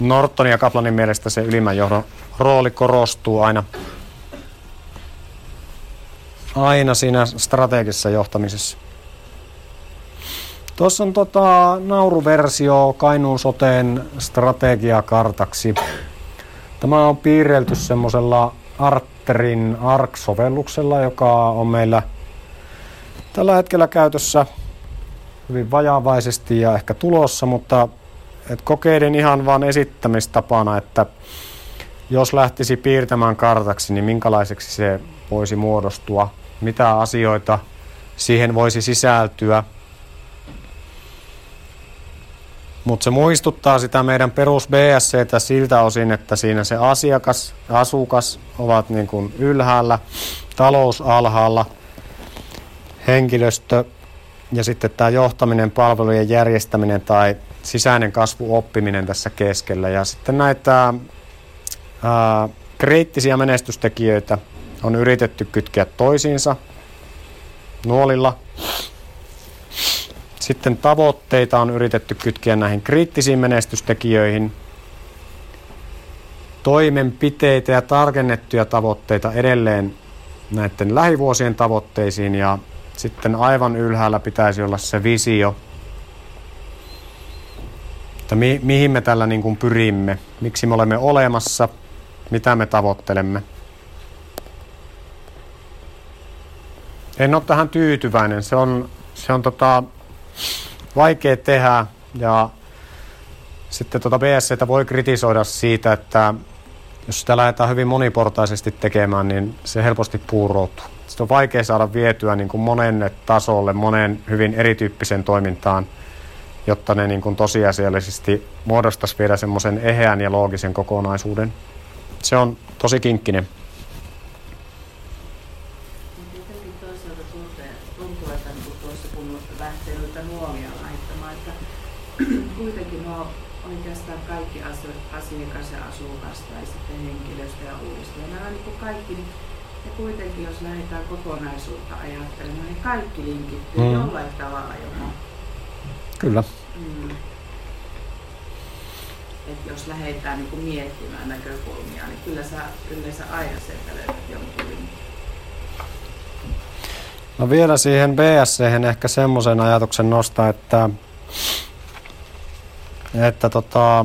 Norton ja Kaplanin mielestä se ylimmän johdon rooli korostuu aina, aina siinä strategisessa johtamisessa. Tuossa on tota, nauruversio Kainuun soteen strategiakartaksi. Tämä on piirrelty semmoisella Arterin ARC-sovelluksella, joka on meillä tällä hetkellä käytössä hyvin vajaavaisesti ja ehkä tulossa, mutta et kokeiden ihan vaan esittämistapana, että jos lähtisi piirtämään kartaksi, niin minkälaiseksi se voisi muodostua, mitä asioita siihen voisi sisältyä. Mutta se muistuttaa sitä meidän perus BSCtä siltä osin, että siinä se asiakas ja asukas ovat niin kuin ylhäällä, talous alhaalla, henkilöstö ja sitten tämä johtaminen, palvelujen järjestäminen tai sisäinen kasvu, oppiminen tässä keskellä. Ja sitten näitä ää, kriittisiä menestystekijöitä on yritetty kytkeä toisiinsa nuolilla. Sitten tavoitteita on yritetty kytkeä näihin kriittisiin menestystekijöihin. Toimenpiteitä ja tarkennettuja tavoitteita edelleen näiden lähivuosien tavoitteisiin ja sitten aivan ylhäällä pitäisi olla se visio, että mi- mihin me tällä niin kuin pyrimme, miksi me olemme olemassa, mitä me tavoittelemme. En ole tähän tyytyväinen. Se on, se on tota, vaikea tehdä ja sitten tuota BSCtä voi kritisoida siitä, että jos sitä lähdetään hyvin moniportaisesti tekemään, niin se helposti puuroutuu. Sitten on vaikea saada vietyä niin kuin monenne tasolle, monen hyvin erityyppisen toimintaan – jotta ne niin kuin tosiasiallisesti muodostaisi vielä semmoisen eheän ja loogisen kokonaisuuden. Se on tosi kinkkinen. Tietenkin toisaalta tuntuu, tuntuu että niin kuin tuossa kun lähtee noita nuomia laittamaan, että kuitenkin nuo oikeastaan kaikki asu- asiakas ja asukas tai sitten henkilöstö ja uudistuja, nämä niin kuin kaikki, niin ja kuitenkin jos lähdetään kokonaisuutta ajattelemaan, niin kaikki linkittyy Mm. jollain tavalla johon. Kyllä. Mm. Et jos lähdetään niin miettimään näkökulmia, niin kyllä sä yleensä aina sieltä löydät jonkun linkin. No vielä siihen BSC ehkä semmoisen ajatuksen nostaa, että, että tota,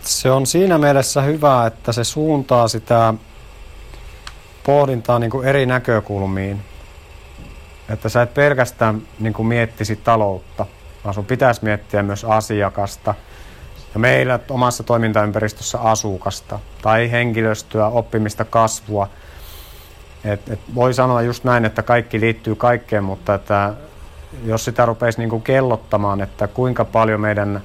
se on siinä mielessä hyvä, että se suuntaa sitä pohdintaa niin kuin eri näkökulmiin. Että sä et pelkästään niin kuin miettisi taloutta, vaan sun pitäisi miettiä myös asiakasta ja meillä omassa toimintaympäristössä asukasta tai henkilöstöä, oppimista, kasvua. Et, et voi sanoa just näin, että kaikki liittyy kaikkeen, mutta että jos sitä rupeisi niin kuin kellottamaan, että kuinka paljon meidän,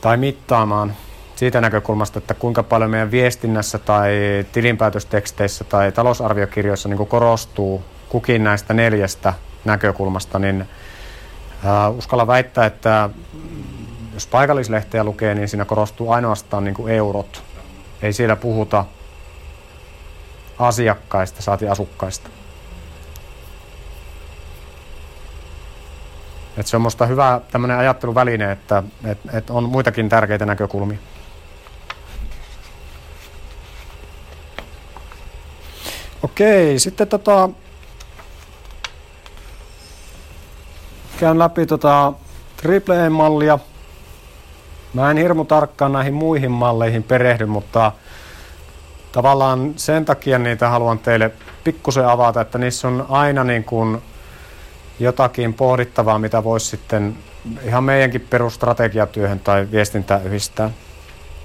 tai mittaamaan siitä näkökulmasta, että kuinka paljon meidän viestinnässä tai tilinpäätösteksteissä tai talousarviokirjoissa niin korostuu kukin näistä neljästä näkökulmasta, niin uskalla väittää, että jos paikallislehteä lukee, niin siinä korostuu ainoastaan niin kuin eurot. Ei siellä puhuta asiakkaista, saati asukkaista. Et se on minusta hyvä tämmöinen ajatteluväline, että et, et on muitakin tärkeitä näkökulmia. Okei, sitten tota, käyn läpi tota triple mallia Mä en hirmu tarkkaan näihin muihin malleihin perehdy, mutta tavallaan sen takia niitä haluan teille pikkusen avata, että niissä on aina niin kuin jotakin pohdittavaa, mitä voisi sitten ihan meidänkin perustrategiatyöhön tai viestintään yhdistää.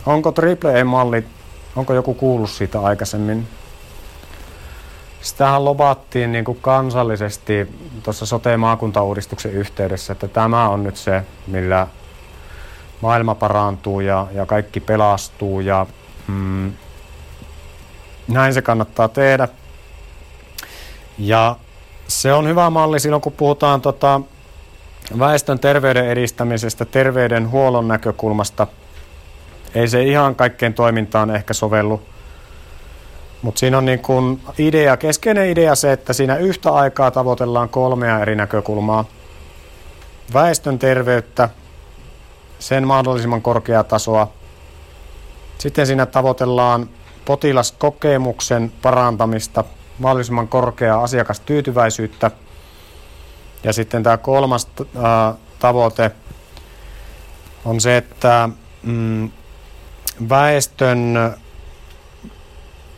Onko triple-malli, onko joku kuullut siitä aikaisemmin? Sitähän lobattiin niin kuin kansallisesti tuossa sote-maakuntauudistuksen yhteydessä, että tämä on nyt se, millä maailma parantuu ja, ja kaikki pelastuu ja mm, näin se kannattaa tehdä. Ja se on hyvä malli silloin, kun puhutaan tota, väestön terveyden edistämisestä, terveydenhuollon näkökulmasta. Ei se ihan kaikkeen toimintaan ehkä sovellu. Mutta siinä on niin kun idea, keskeinen idea se, että siinä yhtä aikaa tavoitellaan kolmea eri näkökulmaa. Väestön terveyttä, sen mahdollisimman korkeaa tasoa. Sitten siinä tavoitellaan potilaskokemuksen parantamista, mahdollisimman korkeaa asiakastyytyväisyyttä. Ja sitten tämä kolmas äh, tavoite on se, että mm, väestön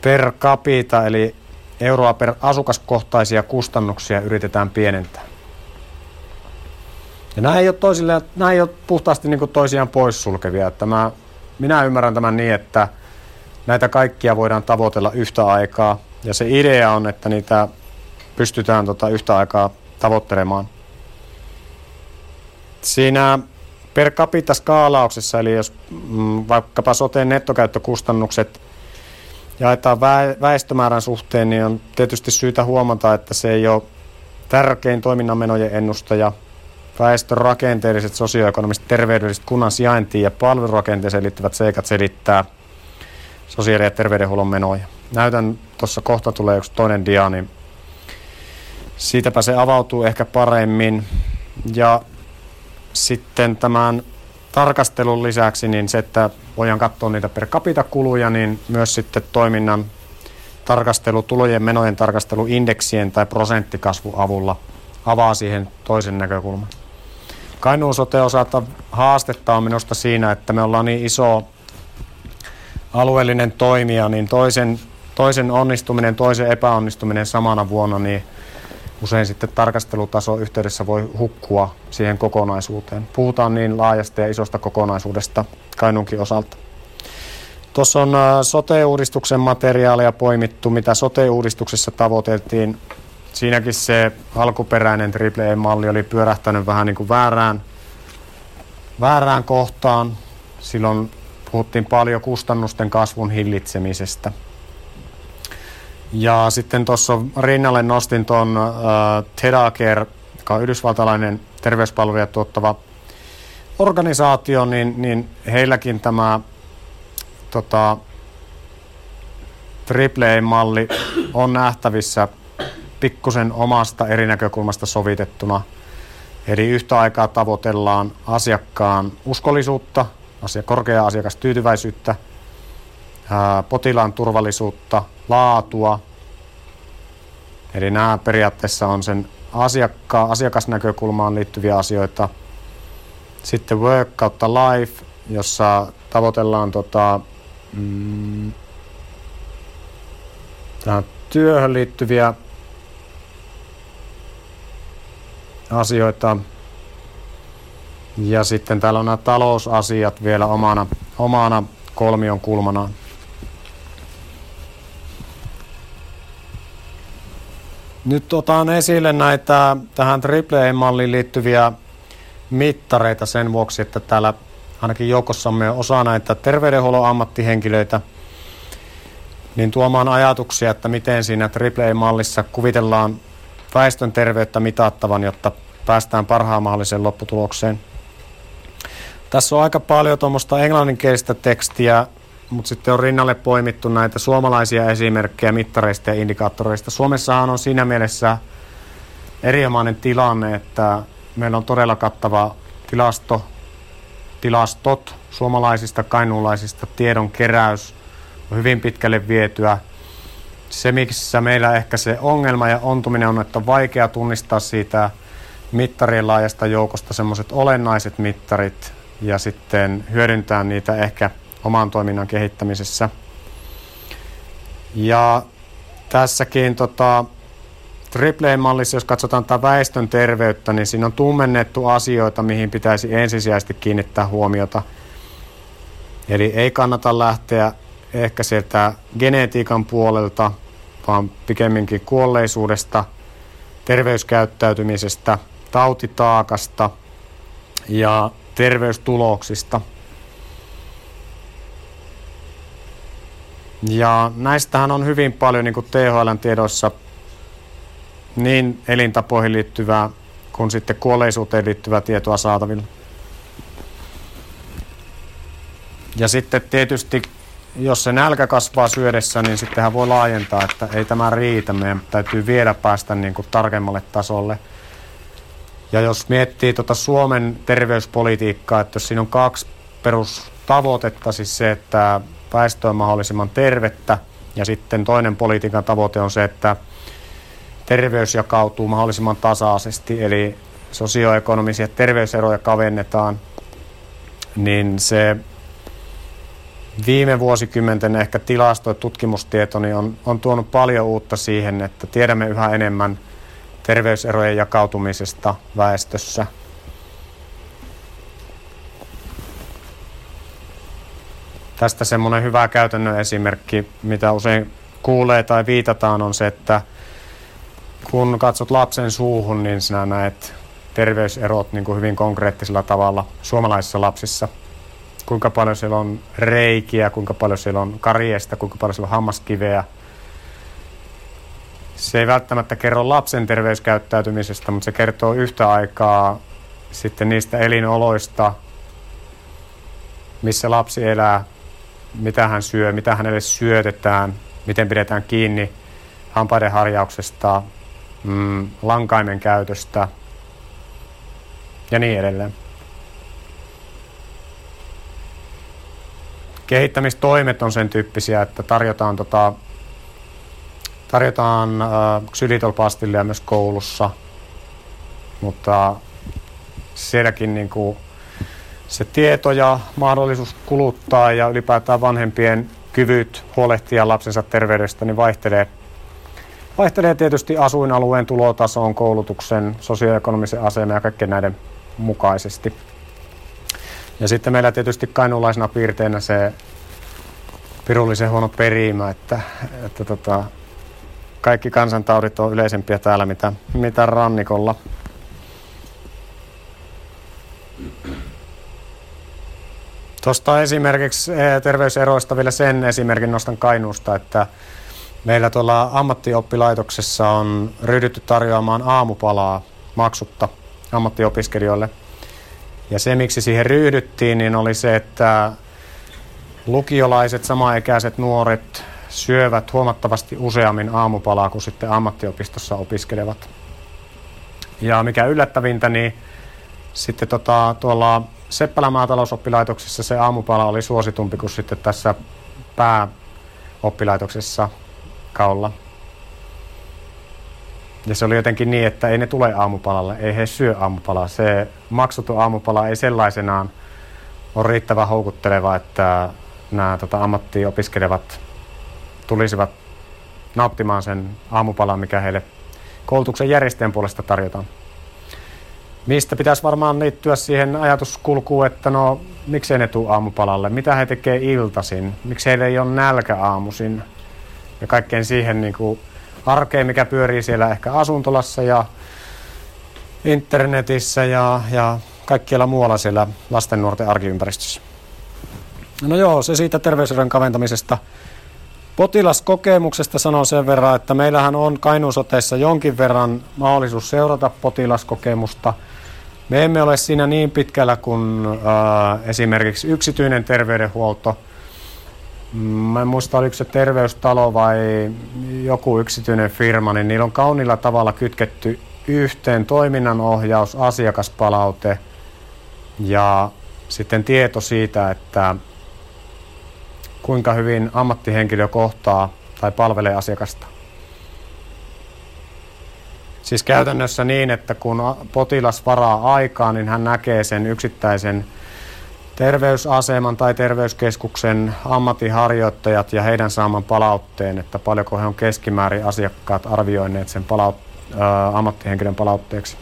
per capita eli euroa per asukaskohtaisia kustannuksia yritetään pienentää. Ja nämä ei ole, toisille, nämä ei ole puhtaasti niin toisiaan poissulkevia. Että mä, minä ymmärrän tämän niin, että näitä kaikkia voidaan tavoitella yhtä aikaa. Ja se idea on, että niitä pystytään tota yhtä aikaa tavoittelemaan. Siinä per capita skaalauksessa, eli jos mm, vaikkapa soteen nettokäyttökustannukset jaetaan väestömäärän suhteen, niin on tietysti syytä huomata, että se ei ole tärkein toiminnan menojen ennustaja – väestön rakenteelliset, sosioekonomiset, terveydelliset, kunnan sijaintiin ja palvelurakenteeseen liittyvät seikat selittää sosiaali- ja terveydenhuollon menoja. Näytän, tuossa kohta tulee yksi toinen dia, niin siitäpä se avautuu ehkä paremmin. Ja sitten tämän tarkastelun lisäksi niin se, että voidaan katsoa niitä per capita kuluja, niin myös sitten toiminnan tarkastelu, tulojen menojen tarkastelu indeksien tai prosenttikasvu avulla avaa siihen toisen näkökulman. Kainuun sote osalta haastetta on minusta siinä, että me ollaan niin iso alueellinen toimija, niin toisen, toisen onnistuminen, toisen epäonnistuminen samana vuonna, niin usein sitten tarkastelutaso yhteydessä voi hukkua siihen kokonaisuuteen. Puhutaan niin laajasta ja isosta kokonaisuudesta Kainuunkin osalta. Tuossa on sote-uudistuksen materiaalia poimittu, mitä sote-uudistuksessa tavoiteltiin siinäkin se alkuperäinen Triple A-malli oli pyörähtänyt vähän niin kuin väärään, väärään kohtaan. Silloin puhuttiin paljon kustannusten kasvun hillitsemisestä. Ja sitten tuossa rinnalle nostin tuon äh, Tedacare, joka on yhdysvaltalainen terveyspalveluja tuottava organisaatio, niin, niin heilläkin tämä tota, AAA-malli on nähtävissä pikkusen omasta eri näkökulmasta sovitettuna. Eli yhtä aikaa tavoitellaan asiakkaan uskollisuutta, asia, korkeaa asiakastyytyväisyyttä, potilaan turvallisuutta, laatua. Eli nämä periaatteessa on sen asiakkaan, asiakasnäkökulmaan liittyviä asioita. Sitten work kautta life, jossa tavoitellaan tota, mm, työhön liittyviä asioita. Ja sitten täällä on nämä talousasiat vielä omana, omana kolmion kulmanaan. Nyt otan esille näitä tähän AAA-malliin liittyviä mittareita sen vuoksi, että täällä ainakin joukossamme on osa näitä terveydenhuollon ammattihenkilöitä, niin tuomaan ajatuksia, että miten siinä AAA-mallissa kuvitellaan väestön terveyttä mitattavan, jotta päästään parhaan mahdolliseen lopputulokseen. Tässä on aika paljon tuommoista englanninkielistä tekstiä, mutta sitten on rinnalle poimittu näitä suomalaisia esimerkkejä mittareista ja indikaattoreista. Suomessahan on siinä mielessä erinomainen tilanne, että meillä on todella kattava tilasto, tilastot suomalaisista, kainuulaisista, tiedon keräys on hyvin pitkälle vietyä. Se, missä meillä ehkä se ongelma ja ontuminen on, että on vaikea tunnistaa siitä mittarien laajasta joukosta semmoiset olennaiset mittarit ja sitten hyödyntää niitä ehkä oman toiminnan kehittämisessä. Ja tässäkin tota, Triple-mallissa, jos katsotaan tätä väestön terveyttä, niin siinä on tummennettu asioita, mihin pitäisi ensisijaisesti kiinnittää huomiota. Eli ei kannata lähteä ehkä sieltä genetiikan puolelta, vaan pikemminkin kuolleisuudesta, terveyskäyttäytymisestä, tautitaakasta ja terveystuloksista. Ja näistähän on hyvin paljon niin kuin THLn tiedoissa niin elintapoihin liittyvää kuin sitten kuolleisuuteen liittyvää tietoa saatavilla. Ja sitten tietysti, jos se nälkä kasvaa syödessä, niin sittenhän voi laajentaa, että ei tämä riitä. Meidän täytyy vielä päästä niin kuin tarkemmalle tasolle. Ja jos miettii tuota Suomen terveyspolitiikkaa, että jos siinä on kaksi perustavoitetta, siis se, että väestö on mahdollisimman tervettä, ja sitten toinen politiikan tavoite on se, että terveys jakautuu mahdollisimman tasaisesti, eli sosioekonomisia terveyseroja kavennetaan, niin se viime vuosikymmenten ehkä tilasto- ja tutkimustieto niin on, on tuonut paljon uutta siihen, että tiedämme yhä enemmän terveyserojen jakautumisesta väestössä. Tästä semmoinen hyvä käytännön esimerkki, mitä usein kuulee tai viitataan, on se, että – kun katsot lapsen suuhun, niin sinä näet terveyserot niin kuin hyvin konkreettisella tavalla suomalaisissa lapsissa. Kuinka paljon siellä on reikiä, kuinka paljon siellä on karjesta, kuinka paljon siellä on hammaskiveä. Se ei välttämättä kerro lapsen terveyskäyttäytymisestä, mutta se kertoo yhtä aikaa sitten niistä elinoloista, missä lapsi elää, mitä hän syö, mitä hänelle syötetään, miten pidetään kiinni hampaiden harjauksesta, mm, lankaimen käytöstä ja niin edelleen. Kehittämistoimet on sen tyyppisiä, että tarjotaan, tota, tarjotaan äh, myös koulussa, mutta sielläkin niin kuin se tieto ja mahdollisuus kuluttaa ja ylipäätään vanhempien kyvyt huolehtia lapsensa terveydestä niin vaihtelee Vaihtelee tietysti asuinalueen tulotason, koulutuksen, sosioekonomisen aseman ja kaikkien näiden mukaisesti. Ja sitten meillä tietysti kainulaisena piirteinä se pirullisen huono perimä, että, että tota, kaikki kansantaudit on yleisempiä täällä mitä, mitä rannikolla. Tuosta esimerkiksi eh, terveyseroista vielä sen esimerkin nostan Kainuusta, että meillä tuolla ammattioppilaitoksessa on ryhdytty tarjoamaan aamupalaa maksutta ammattiopiskelijoille. Ja se, miksi siihen ryhdyttiin, niin oli se, että lukiolaiset, samaikäiset nuoret syövät huomattavasti useammin aamupalaa kuin sitten ammattiopistossa opiskelevat. Ja mikä yllättävintä, niin sitten tota, tuolla Seppälä maatalousoppilaitoksessa se aamupala oli suositumpi kuin sitten tässä pääoppilaitoksessa Kaulla. Ja se oli jotenkin niin, että ei ne tule aamupalalle, ei he syö aamupalaa. Se maksuton aamupala ei sellaisenaan ole riittävän houkutteleva, että nämä tota, ammattiopiskelevat tulisivat nauttimaan sen aamupalan, mikä heille koulutuksen järjestäjän puolesta tarjotaan. Mistä pitäisi varmaan liittyä siihen ajatuskulkuun, että no miksei ne tule aamupalalle, mitä he tekee iltasin, miksi heillä ei ole nälkä aamuisin ja kaikkeen siihen niin kuin arkeen, mikä pyörii siellä ehkä asuntolassa ja internetissä ja, ja kaikkialla muualla siellä lasten nuorten arkiympäristössä. No joo, se siitä terveyserän kaventamisesta. Potilaskokemuksesta sanon sen verran, että meillähän on Kainuusoteissa jonkin verran mahdollisuus seurata potilaskokemusta. Me emme ole siinä niin pitkällä kuin äh, esimerkiksi yksityinen terveydenhuolto. Mä en muista, oliko se terveystalo vai joku yksityinen firma, niin niillä on kaunilla tavalla kytketty yhteen toiminnanohjaus, asiakaspalaute ja sitten tieto siitä, että kuinka hyvin ammattihenkilö kohtaa tai palvelee asiakasta. Siis käytännössä niin, että kun potilas varaa aikaa, niin hän näkee sen yksittäisen terveysaseman tai terveyskeskuksen ammattiharjoittajat ja heidän saaman palautteen, että paljonko he on keskimäärin asiakkaat arvioineet sen palaut- ä, ammattihenkilön palautteeksi.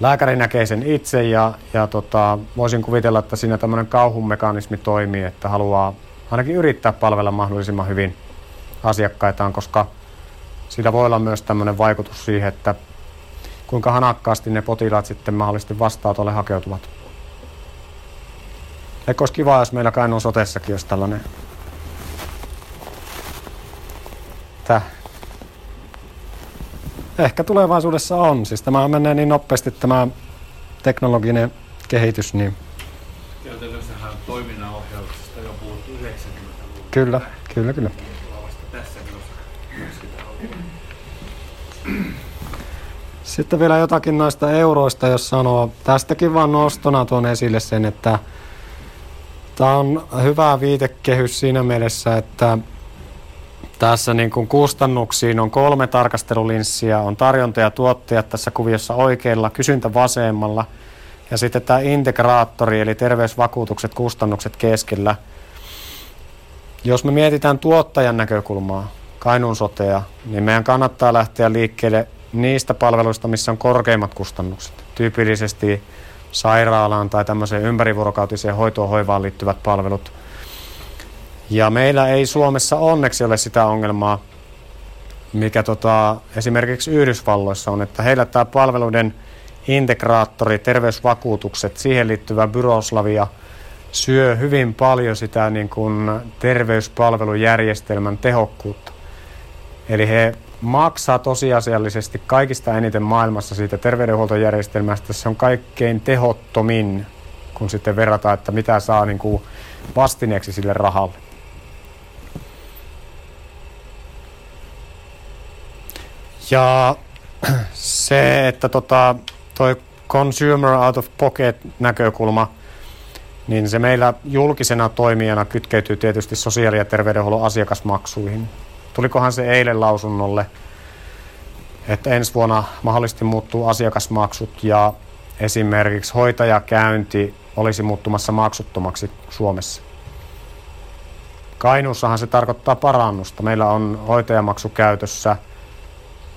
Lääkäri näkee sen itse ja, ja tota, voisin kuvitella, että siinä tämmöinen kauhumekanismi toimii, että haluaa ainakin yrittää palvella mahdollisimman hyvin asiakkaitaan, koska sillä voi olla myös tämmöinen vaikutus siihen, että kuinka hanakkaasti ne potilaat sitten mahdollisesti vastaanotolle hakeutuvat. Eikö olisi kiva, jos meillä Kainuun sotessakin olisi tällainen Tää. Ehkä tulevaisuudessa on. Siis tämä menee niin nopeasti tämä teknologinen kehitys. Niin... Käytännössähän toiminnanohjauksesta jo puhuttu 90-luvulla. Kyllä, kyllä, kyllä. Vasta tässä Sitten vielä jotakin noista euroista, jos sanoo. Tästäkin vaan nostona tuon esille sen, että tämä on hyvä viitekehys siinä mielessä, että tässä niin kuin kustannuksiin on kolme tarkastelulinssiä, on tarjonta ja tuottajat tässä kuviossa oikealla, kysyntä vasemmalla ja sitten tämä integraattori eli terveysvakuutukset, kustannukset keskellä. Jos me mietitään tuottajan näkökulmaa, Kainuun sotea, niin meidän kannattaa lähteä liikkeelle niistä palveluista, missä on korkeimmat kustannukset. Tyypillisesti sairaalaan tai tämmöiseen ympärivuorokautiseen hoitoon hoivaan liittyvät palvelut – ja meillä ei Suomessa onneksi ole sitä ongelmaa, mikä tota, esimerkiksi Yhdysvalloissa on, että heillä tämä palveluiden integraattori, terveysvakuutukset, siihen liittyvä byroslavia syö hyvin paljon sitä niin kuin terveyspalvelujärjestelmän tehokkuutta. Eli he maksaa tosiasiallisesti kaikista eniten maailmassa siitä terveydenhuoltojärjestelmästä. Se on kaikkein tehottomin, kun sitten verrataan, että mitä saa niin kuin vastineeksi sille rahalle. Ja se, että tota, toi consumer out of pocket näkökulma, niin se meillä julkisena toimijana kytkeytyy tietysti sosiaali- ja terveydenhuollon asiakasmaksuihin. Tulikohan se eilen lausunnolle, että ensi vuonna mahdollisesti muuttuu asiakasmaksut ja esimerkiksi hoitajakäynti olisi muuttumassa maksuttomaksi Suomessa. Kainuussahan se tarkoittaa parannusta. Meillä on hoitajamaksu käytössä –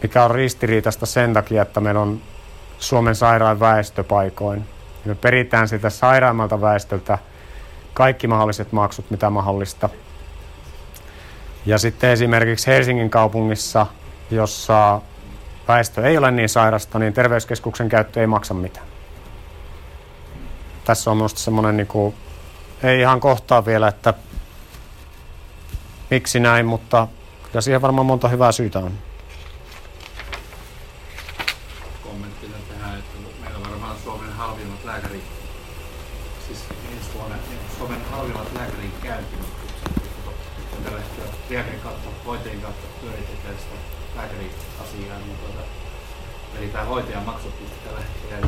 mikä on ristiriitasta sen takia, että meillä on Suomen sairaan väestöpaikoin. Me peritään sitä sairaammalta väestöltä kaikki mahdolliset maksut, mitä mahdollista. Ja sitten esimerkiksi Helsingin kaupungissa, jossa väestö ei ole niin sairasta, niin terveyskeskuksen käyttö ei maksa mitään. Tässä on minusta semmoinen, niin kuin, ei ihan kohtaa vielä, että miksi näin, mutta kyllä siihen varmaan monta hyvää syytä on. kommenttina tähän, että meillä on varmaan Suomen halvimmat lääkäri, siis niin Suomen, niin Suomen halvimmat lääkärin käyntimaksut, kun tällä hetkellä lääkärin kautta, hoitajien kautta pyöritetään sitä lääkäriasiaa, niin tuota, eli tämä hoitajan maksut tällä hetkellä,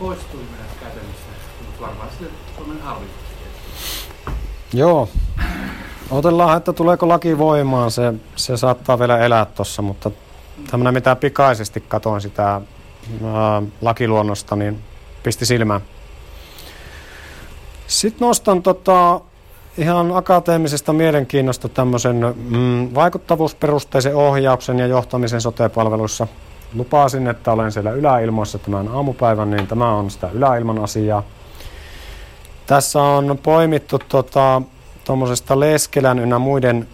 niin meidän käytännössä, mutta varmaan sitten Suomen halvimmat. Joo. Otellaan, että tuleeko laki voimaan. Se, se saattaa vielä elää tuossa, mutta tämmöinen mitä pikaisesti katoin sitä ää, lakiluonnosta, niin pisti silmään. Sitten nostan tota, ihan akateemisesta mielenkiinnosta tämmöisen mm, vaikuttavuusperusteisen ohjauksen ja johtamisen sote-palveluissa. Lupasin, että olen siellä yläilmoissa tämän aamupäivän, niin tämä on sitä yläilman asiaa. Tässä on poimittu tota, tuommoisesta Leskelän ynnä muiden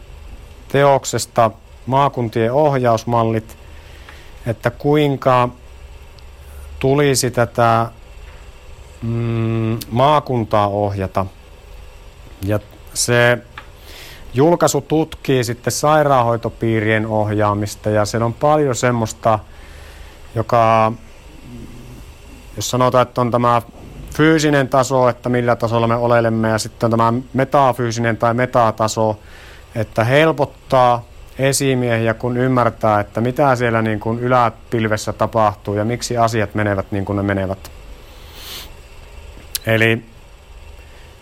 teoksesta maakuntien ohjausmallit, että kuinka tulisi tätä mm, maakuntaa ohjata. Ja se julkaisu tutkii sitten sairaanhoitopiirien ohjaamista ja siellä on paljon semmoista, joka, jos sanotaan, että on tämä fyysinen taso, että millä tasolla me olemme, ja sitten on tämä metafyysinen tai metataso, että helpottaa esimiehiä, kun ymmärtää, että mitä siellä niin kuin yläpilvessä tapahtuu ja miksi asiat menevät niin kuin ne menevät. Eli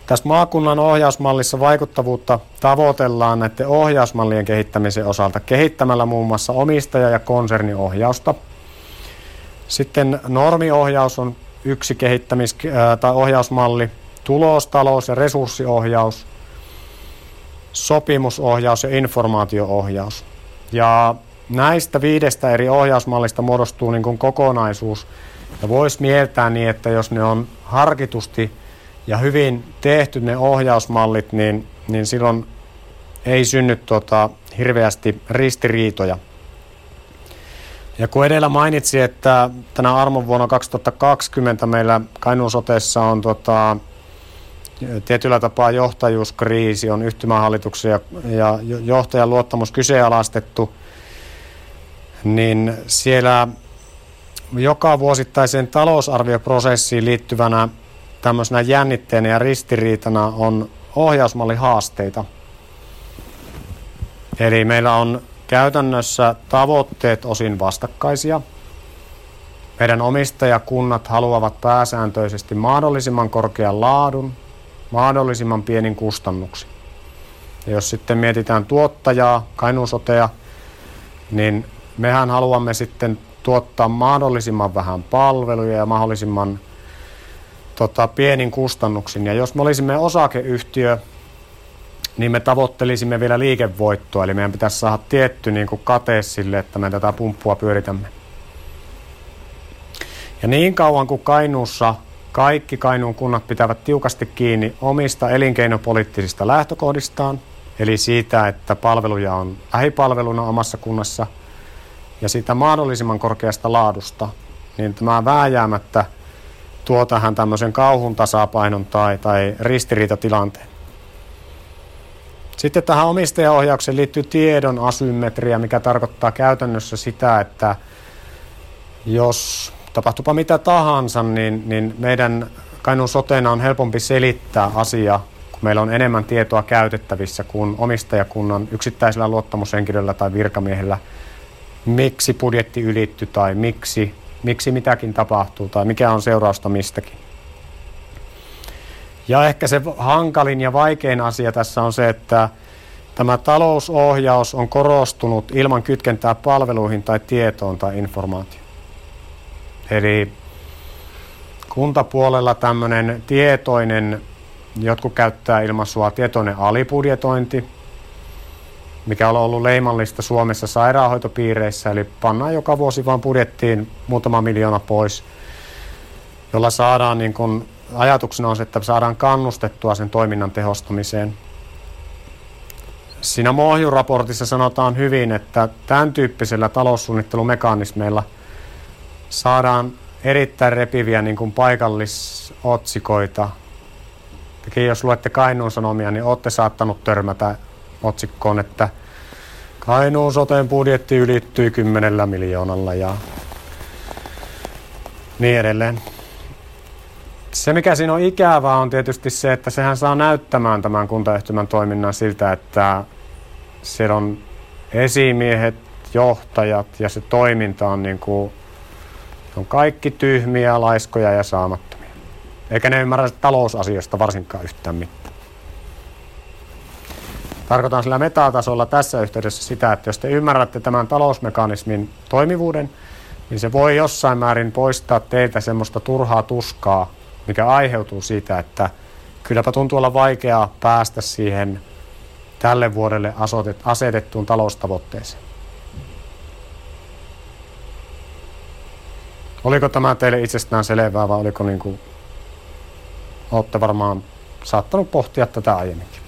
tässä maakunnan ohjausmallissa vaikuttavuutta tavoitellaan näiden ohjausmallien kehittämisen osalta kehittämällä muun muassa omistaja- ja konserniohjausta. Sitten normiohjaus on yksi kehittämis- tai ohjausmalli, tulos-, talous- ja resurssiohjaus, sopimusohjaus ja informaatioohjaus. Ja näistä viidestä eri ohjausmallista muodostuu niin kuin kokonaisuus. Ja voisi mieltää niin, että jos ne on harkitusti ja hyvin tehty ne ohjausmallit, niin, niin silloin ei synny tota, hirveästi ristiriitoja. Ja kun edellä mainitsi, että tänä armon vuonna 2020 meillä Kainuun sotessa on tota, tietyllä tapaa johtajuuskriisi, on yhtymähallituksen ja, ja johtajan luottamus kyseenalaistettu, niin siellä joka vuosittaiseen talousarvioprosessiin liittyvänä tämmöisenä jännitteenä ja ristiriitana on ohjausmallihaasteita. Eli meillä on käytännössä tavoitteet osin vastakkaisia. Meidän omistajakunnat haluavat pääsääntöisesti mahdollisimman korkean laadun, mahdollisimman pienin kustannuksin. Ja jos sitten mietitään tuottajaa, kainuusotea, niin mehän haluamme sitten tuottaa mahdollisimman vähän palveluja ja mahdollisimman tota, pienin kustannuksin. Ja jos me olisimme osakeyhtiö, niin me tavoittelisimme vielä liikevoittoa, eli meidän pitäisi saada tietty niin kuin kate sille, että me tätä pumppua pyöritämme. Ja niin kauan kuin Kainuussa kaikki Kainuun kunnat pitävät tiukasti kiinni omista elinkeinopoliittisista lähtökohdistaan, eli siitä, että palveluja on lähipalveluna omassa kunnassa ja siitä mahdollisimman korkeasta laadusta, niin tämä vääjäämättä tuo tähän tämmöisen kauhun tasapainon tai, tai ristiriitatilanteen. Sitten tähän omistajaohjaukseen liittyy tiedon asymmetria, mikä tarkoittaa käytännössä sitä, että jos tapahtupa mitä tahansa, niin, niin meidän Kainuun sotena on helpompi selittää asia, kun meillä on enemmän tietoa käytettävissä kuin omistajakunnan yksittäisellä luottamushenkilöllä tai virkamiehellä, miksi budjetti ylitty tai miksi, miksi mitäkin tapahtuu tai mikä on seurausta mistäkin. Ja ehkä se hankalin ja vaikein asia tässä on se, että tämä talousohjaus on korostunut ilman kytkentää palveluihin tai tietoon tai informaatioon. Eli kuntapuolella tämmöinen tietoinen, jotkut käyttää ilmaisua tietoinen alibudjetointi, mikä on ollut leimallista Suomessa sairaanhoitopiireissä, eli pannaan joka vuosi vaan budjettiin muutama miljoona pois, jolla saadaan niin kuin ajatuksena on se, että saadaan kannustettua sen toiminnan tehostamiseen. siinä Mohju-raportissa sanotaan hyvin, että tämän tyyppisellä taloussuunnittelumekanismeilla saadaan erittäin repiviä niin kuin paikallisotsikoita. Tekin jos luette Kainuun Sanomia, niin olette saattanut törmätä otsikkoon, että Kainuun soteen budjetti ylittyi 10 miljoonalla ja niin edelleen. Se, mikä siinä on ikävää, on tietysti se, että sehän saa näyttämään tämän kuntayhtymän toiminnan siltä, että siellä on esimiehet, johtajat ja se toiminta on, niin kuin, on kaikki tyhmiä, laiskoja ja saamattomia. Eikä ne ymmärrä talousasioista varsinkaan yhtään mitään. Tarkoitan sillä metatasolla tässä yhteydessä sitä, että jos te ymmärrätte tämän talousmekanismin toimivuuden, niin se voi jossain määrin poistaa teiltä semmoista turhaa tuskaa, mikä aiheutuu siitä, että kylläpä tuntuu olla vaikeaa päästä siihen tälle vuodelle asetettuun taloustavoitteeseen. Oliko tämä teille itsestään selvää vai oliko niin kuin, olette varmaan saattanut pohtia tätä aiemminkin?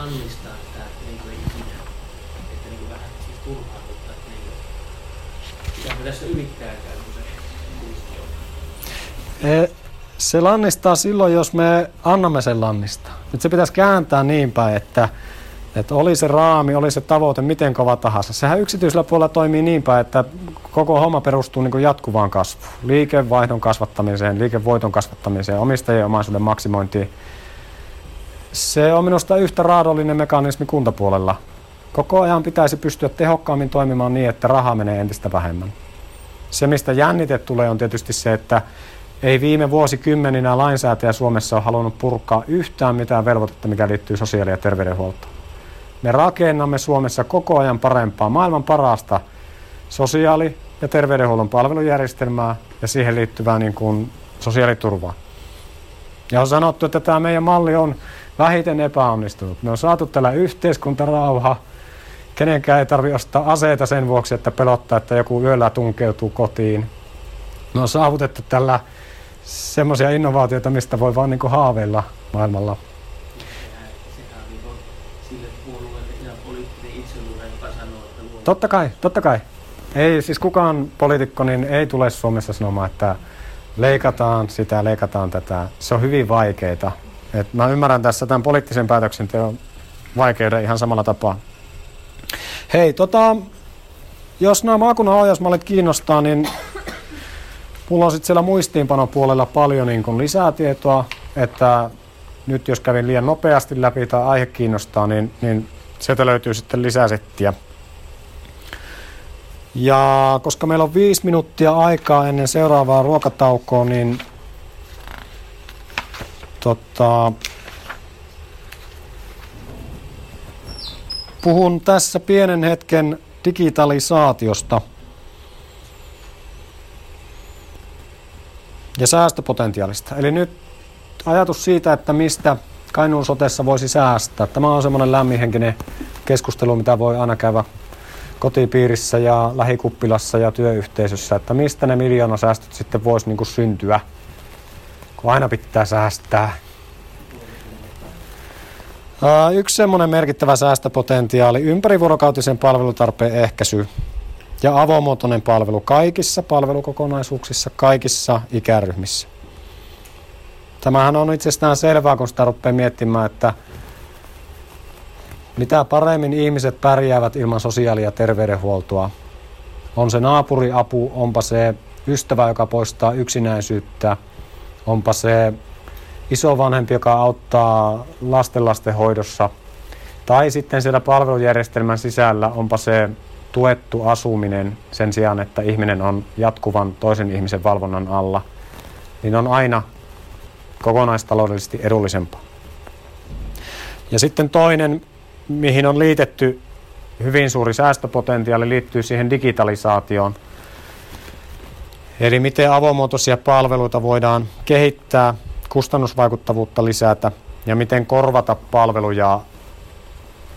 lannistaa sitä niin kuin ikinä, että niin kuin vähän siis turhauttaa, että niin se kuisti on. E, se lannistaa silloin, jos me annamme sen lannistaa. Nyt se pitäisi kääntää niin päin, että, että oli se raami, oli se tavoite miten kova tahansa. Sehän yksityisellä puolella toimii niin päin, että koko homma perustuu niin kuin jatkuvaan kasvuun. Liikevaihdon kasvattamiseen, liikevoiton kasvattamiseen, omistajien omaisuuden maksimointiin. Se on minusta yhtä raadollinen mekanismi kuntapuolella. Koko ajan pitäisi pystyä tehokkaammin toimimaan niin, että raha menee entistä vähemmän. Se, mistä jännite tulee, on tietysti se, että ei viime vuosikymmeninä lainsäätäjä Suomessa ole halunnut purkaa yhtään mitään velvoitetta, mikä liittyy sosiaali- ja terveydenhuoltoon. Me rakennamme Suomessa koko ajan parempaa, maailman parasta sosiaali- ja terveydenhuollon palvelujärjestelmää ja siihen liittyvää niin kuin sosiaaliturvaa. Ja on sanottu, että tämä meidän malli on vähiten epäonnistunut. Me on saatu tällä yhteiskuntarauha. Kenenkään ei tarvitse ostaa aseita sen vuoksi, että pelottaa, että joku yöllä tunkeutuu kotiin. Me on saavutettu tällä semmoisia innovaatioita, mistä voi vaan niin kuin haaveilla maailmalla. Totta kai, totta kai. Ei siis kukaan poliitikko niin ei tule Suomessa sanomaan, että leikataan sitä, leikataan tätä. Se on hyvin vaikeita. Et mä ymmärrän tässä tämän poliittisen päätöksenteon vaikeuden ihan samalla tapaa. Hei, tota, jos nämä maakunnan ohjausmallit kiinnostaa, niin mulla on sitten siellä muistiinpanopuolella paljon niin kun lisää tietoa, että nyt jos kävin liian nopeasti läpi tai aihe kiinnostaa, niin, niin sieltä löytyy sitten lisäsettiä. Ja koska meillä on viisi minuuttia aikaa ennen seuraavaa ruokataukoa, niin tota, puhun tässä pienen hetken digitalisaatiosta ja säästöpotentiaalista. Eli nyt ajatus siitä, että mistä Kainuun sotessa voisi säästää. Tämä on semmoinen lämminhenkinen keskustelu, mitä voi aina käydä kotipiirissä ja lähikuppilassa ja työyhteisössä, että mistä ne miljoonasäästöt sitten voisi niin syntyä, kun aina pitää säästää. Yksi semmoinen merkittävä säästöpotentiaali, ympärivuorokautisen palvelutarpeen ehkäisy ja avomuotoinen palvelu kaikissa palvelukokonaisuuksissa, kaikissa ikäryhmissä. Tämähän on itsestään selvää, kun sitä rupeaa miettimään, että mitä paremmin ihmiset pärjäävät ilman sosiaali- ja terveydenhuoltoa. On se naapuriapu, onpa se ystävä, joka poistaa yksinäisyyttä, onpa se isovanhempi, joka auttaa lastenlasten hoidossa, tai sitten siellä palvelujärjestelmän sisällä onpa se tuettu asuminen sen sijaan, että ihminen on jatkuvan toisen ihmisen valvonnan alla, niin on aina kokonaistaloudellisesti edullisempaa. Ja sitten toinen, mihin on liitetty hyvin suuri säästöpotentiaali, liittyy siihen digitalisaatioon. Eli miten avomuotoisia palveluita voidaan kehittää, kustannusvaikuttavuutta lisätä ja miten korvata palveluja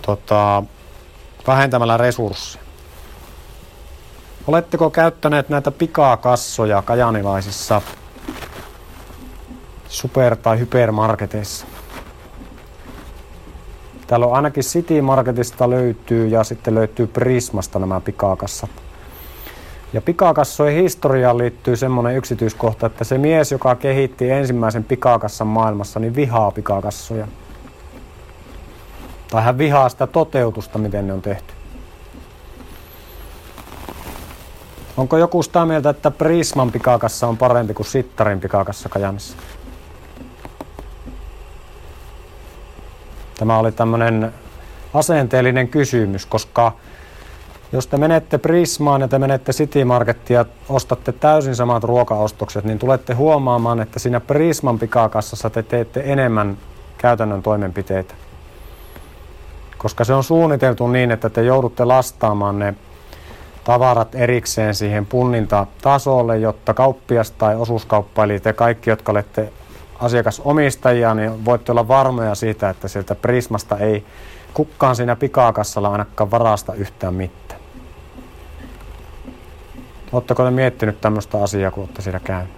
tota, vähentämällä resursseja. Oletteko käyttäneet näitä pikakassoja kajanilaisissa super- tai hypermarketeissa? Täällä on ainakin City Marketista löytyy ja sitten löytyy Prismasta nämä pikakassat. Ja pikakassojen historiaan liittyy semmoinen yksityiskohta, että se mies, joka kehitti ensimmäisen pikakassan maailmassa, niin vihaa pikakassoja. Tai hän vihaa sitä toteutusta, miten ne on tehty. Onko joku sitä mieltä, että Prisman pikakassa on parempi kuin Sittarin pikakassa Kajanissa? Tämä oli tämmöinen asenteellinen kysymys, koska jos te menette Prismaan ja te menette City Markettiin ja ostatte täysin samat ruokaostokset, niin tulette huomaamaan, että siinä Prisman pikakassassa te teette enemmän käytännön toimenpiteitä. Koska se on suunniteltu niin, että te joudutte lastaamaan ne tavarat erikseen siihen punnintatasolle, jotta kauppias tai osuuskauppa, eli te kaikki, jotka olette asiakasomistajia, niin voitte olla varmoja siitä, että sieltä Prismasta ei kukkaan siinä pikakassalla ainakaan varasta yhtään mitään. Oletteko te miettinyt tämmöistä asiaa, kun olette siellä käynyt?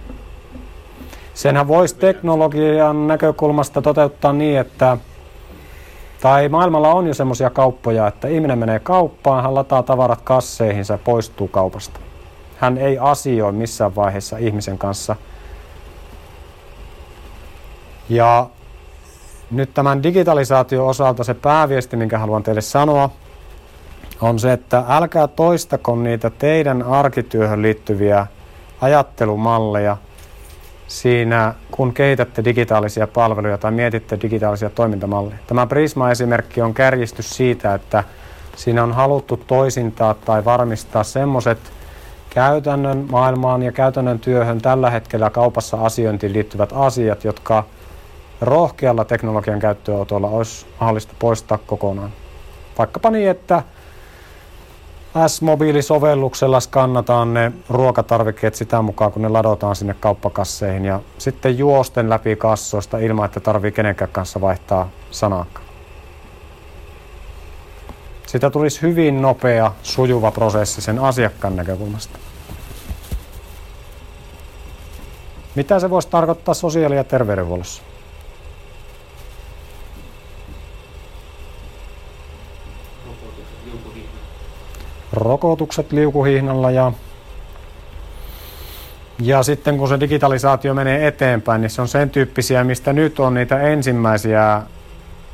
Senhän voisi teknologian näkökulmasta toteuttaa niin, että tai maailmalla on jo semmoisia kauppoja, että ihminen menee kauppaan, hän lataa tavarat kasseihinsa ja poistuu kaupasta. Hän ei asioi missään vaiheessa ihmisen kanssa. Ja nyt tämän digitalisaation osalta se pääviesti, minkä haluan teille sanoa, on se, että älkää toistako niitä teidän arkityöhön liittyviä ajattelumalleja siinä, kun kehitätte digitaalisia palveluja tai mietitte digitaalisia toimintamalleja. Tämä Prisma-esimerkki on kärjistys siitä, että siinä on haluttu toisintaa tai varmistaa semmoiset käytännön maailmaan ja käytännön työhön tällä hetkellä kaupassa asiointiin liittyvät asiat, jotka rohkealla teknologian käyttöönotolla olisi mahdollista poistaa kokonaan. Vaikkapa niin, että S-mobiilisovelluksella skannataan ne ruokatarvikkeet sitä mukaan, kun ne ladotaan sinne kauppakasseihin ja sitten juosten läpi kassoista ilman, että tarvii kenenkään kanssa vaihtaa sanaakaan. Sitä tulisi hyvin nopea, sujuva prosessi sen asiakkaan näkökulmasta. Mitä se voisi tarkoittaa sosiaali- ja terveydenhuollossa? Rokotukset liukuhihnalla ja, ja sitten kun se digitalisaatio menee eteenpäin, niin se on sen tyyppisiä, mistä nyt on niitä ensimmäisiä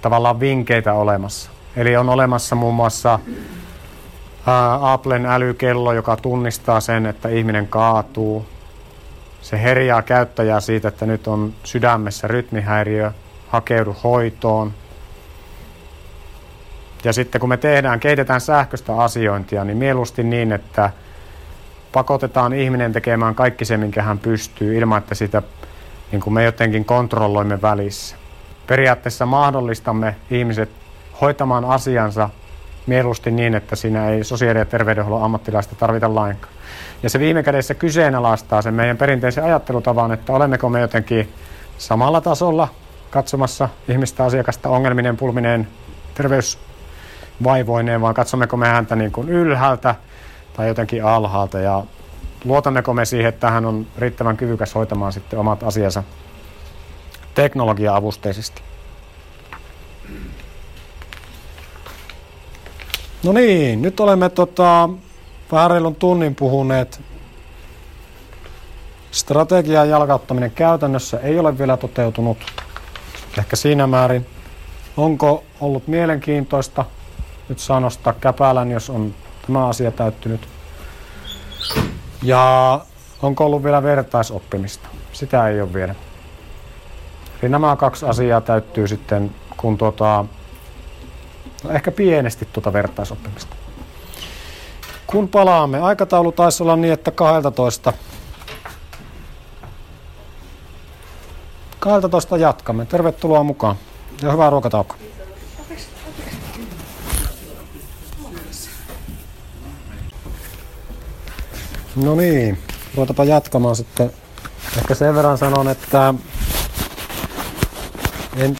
tavallaan vinkkeitä olemassa. Eli on olemassa muun muassa ää, Applen älykello, joka tunnistaa sen, että ihminen kaatuu. Se herjaa käyttäjää siitä, että nyt on sydämessä rytmihäiriö, hakeudu hoitoon. Ja sitten kun me tehdään, kehitetään sähköistä asiointia, niin mieluusti niin, että pakotetaan ihminen tekemään kaikki se, minkä hän pystyy, ilman että sitä niin kuin me jotenkin kontrolloimme välissä. Periaatteessa mahdollistamme ihmiset hoitamaan asiansa mieluusti niin, että siinä ei sosiaali- ja terveydenhuollon ammattilaista tarvita lainkaan. Ja se viime kädessä kyseenalaistaa sen meidän perinteisen ajattelutavan, että olemmeko me jotenkin samalla tasolla katsomassa ihmistä asiakasta ongelminen, pulmineen, terveys vaivoineen, vaan katsommeko me häntä niin kuin ylhäältä tai jotenkin alhaalta ja luotammeko me siihen, että hän on riittävän kyvykäs hoitamaan sitten omat asiansa teknologia-avusteisesti. No niin, nyt olemme tota, vähän reilun tunnin puhuneet. Strategian jalkauttaminen käytännössä ei ole vielä toteutunut. Ehkä siinä määrin. Onko ollut mielenkiintoista? Nyt saa nostaa käpälän, jos on tämä asia täyttynyt. Ja onko ollut vielä vertaisoppimista? Sitä ei ole vielä. Eli nämä kaksi asiaa täyttyy sitten, kun tuota, no ehkä pienesti tuota vertaisoppimista. Kun palaamme, aikataulu taisi olla niin, että 12 12 jatkamme. Tervetuloa mukaan ja hyvää ruokataukoa. No niin, ruvetaanpa jatkamaan sitten. Ehkä sen verran sanon, että en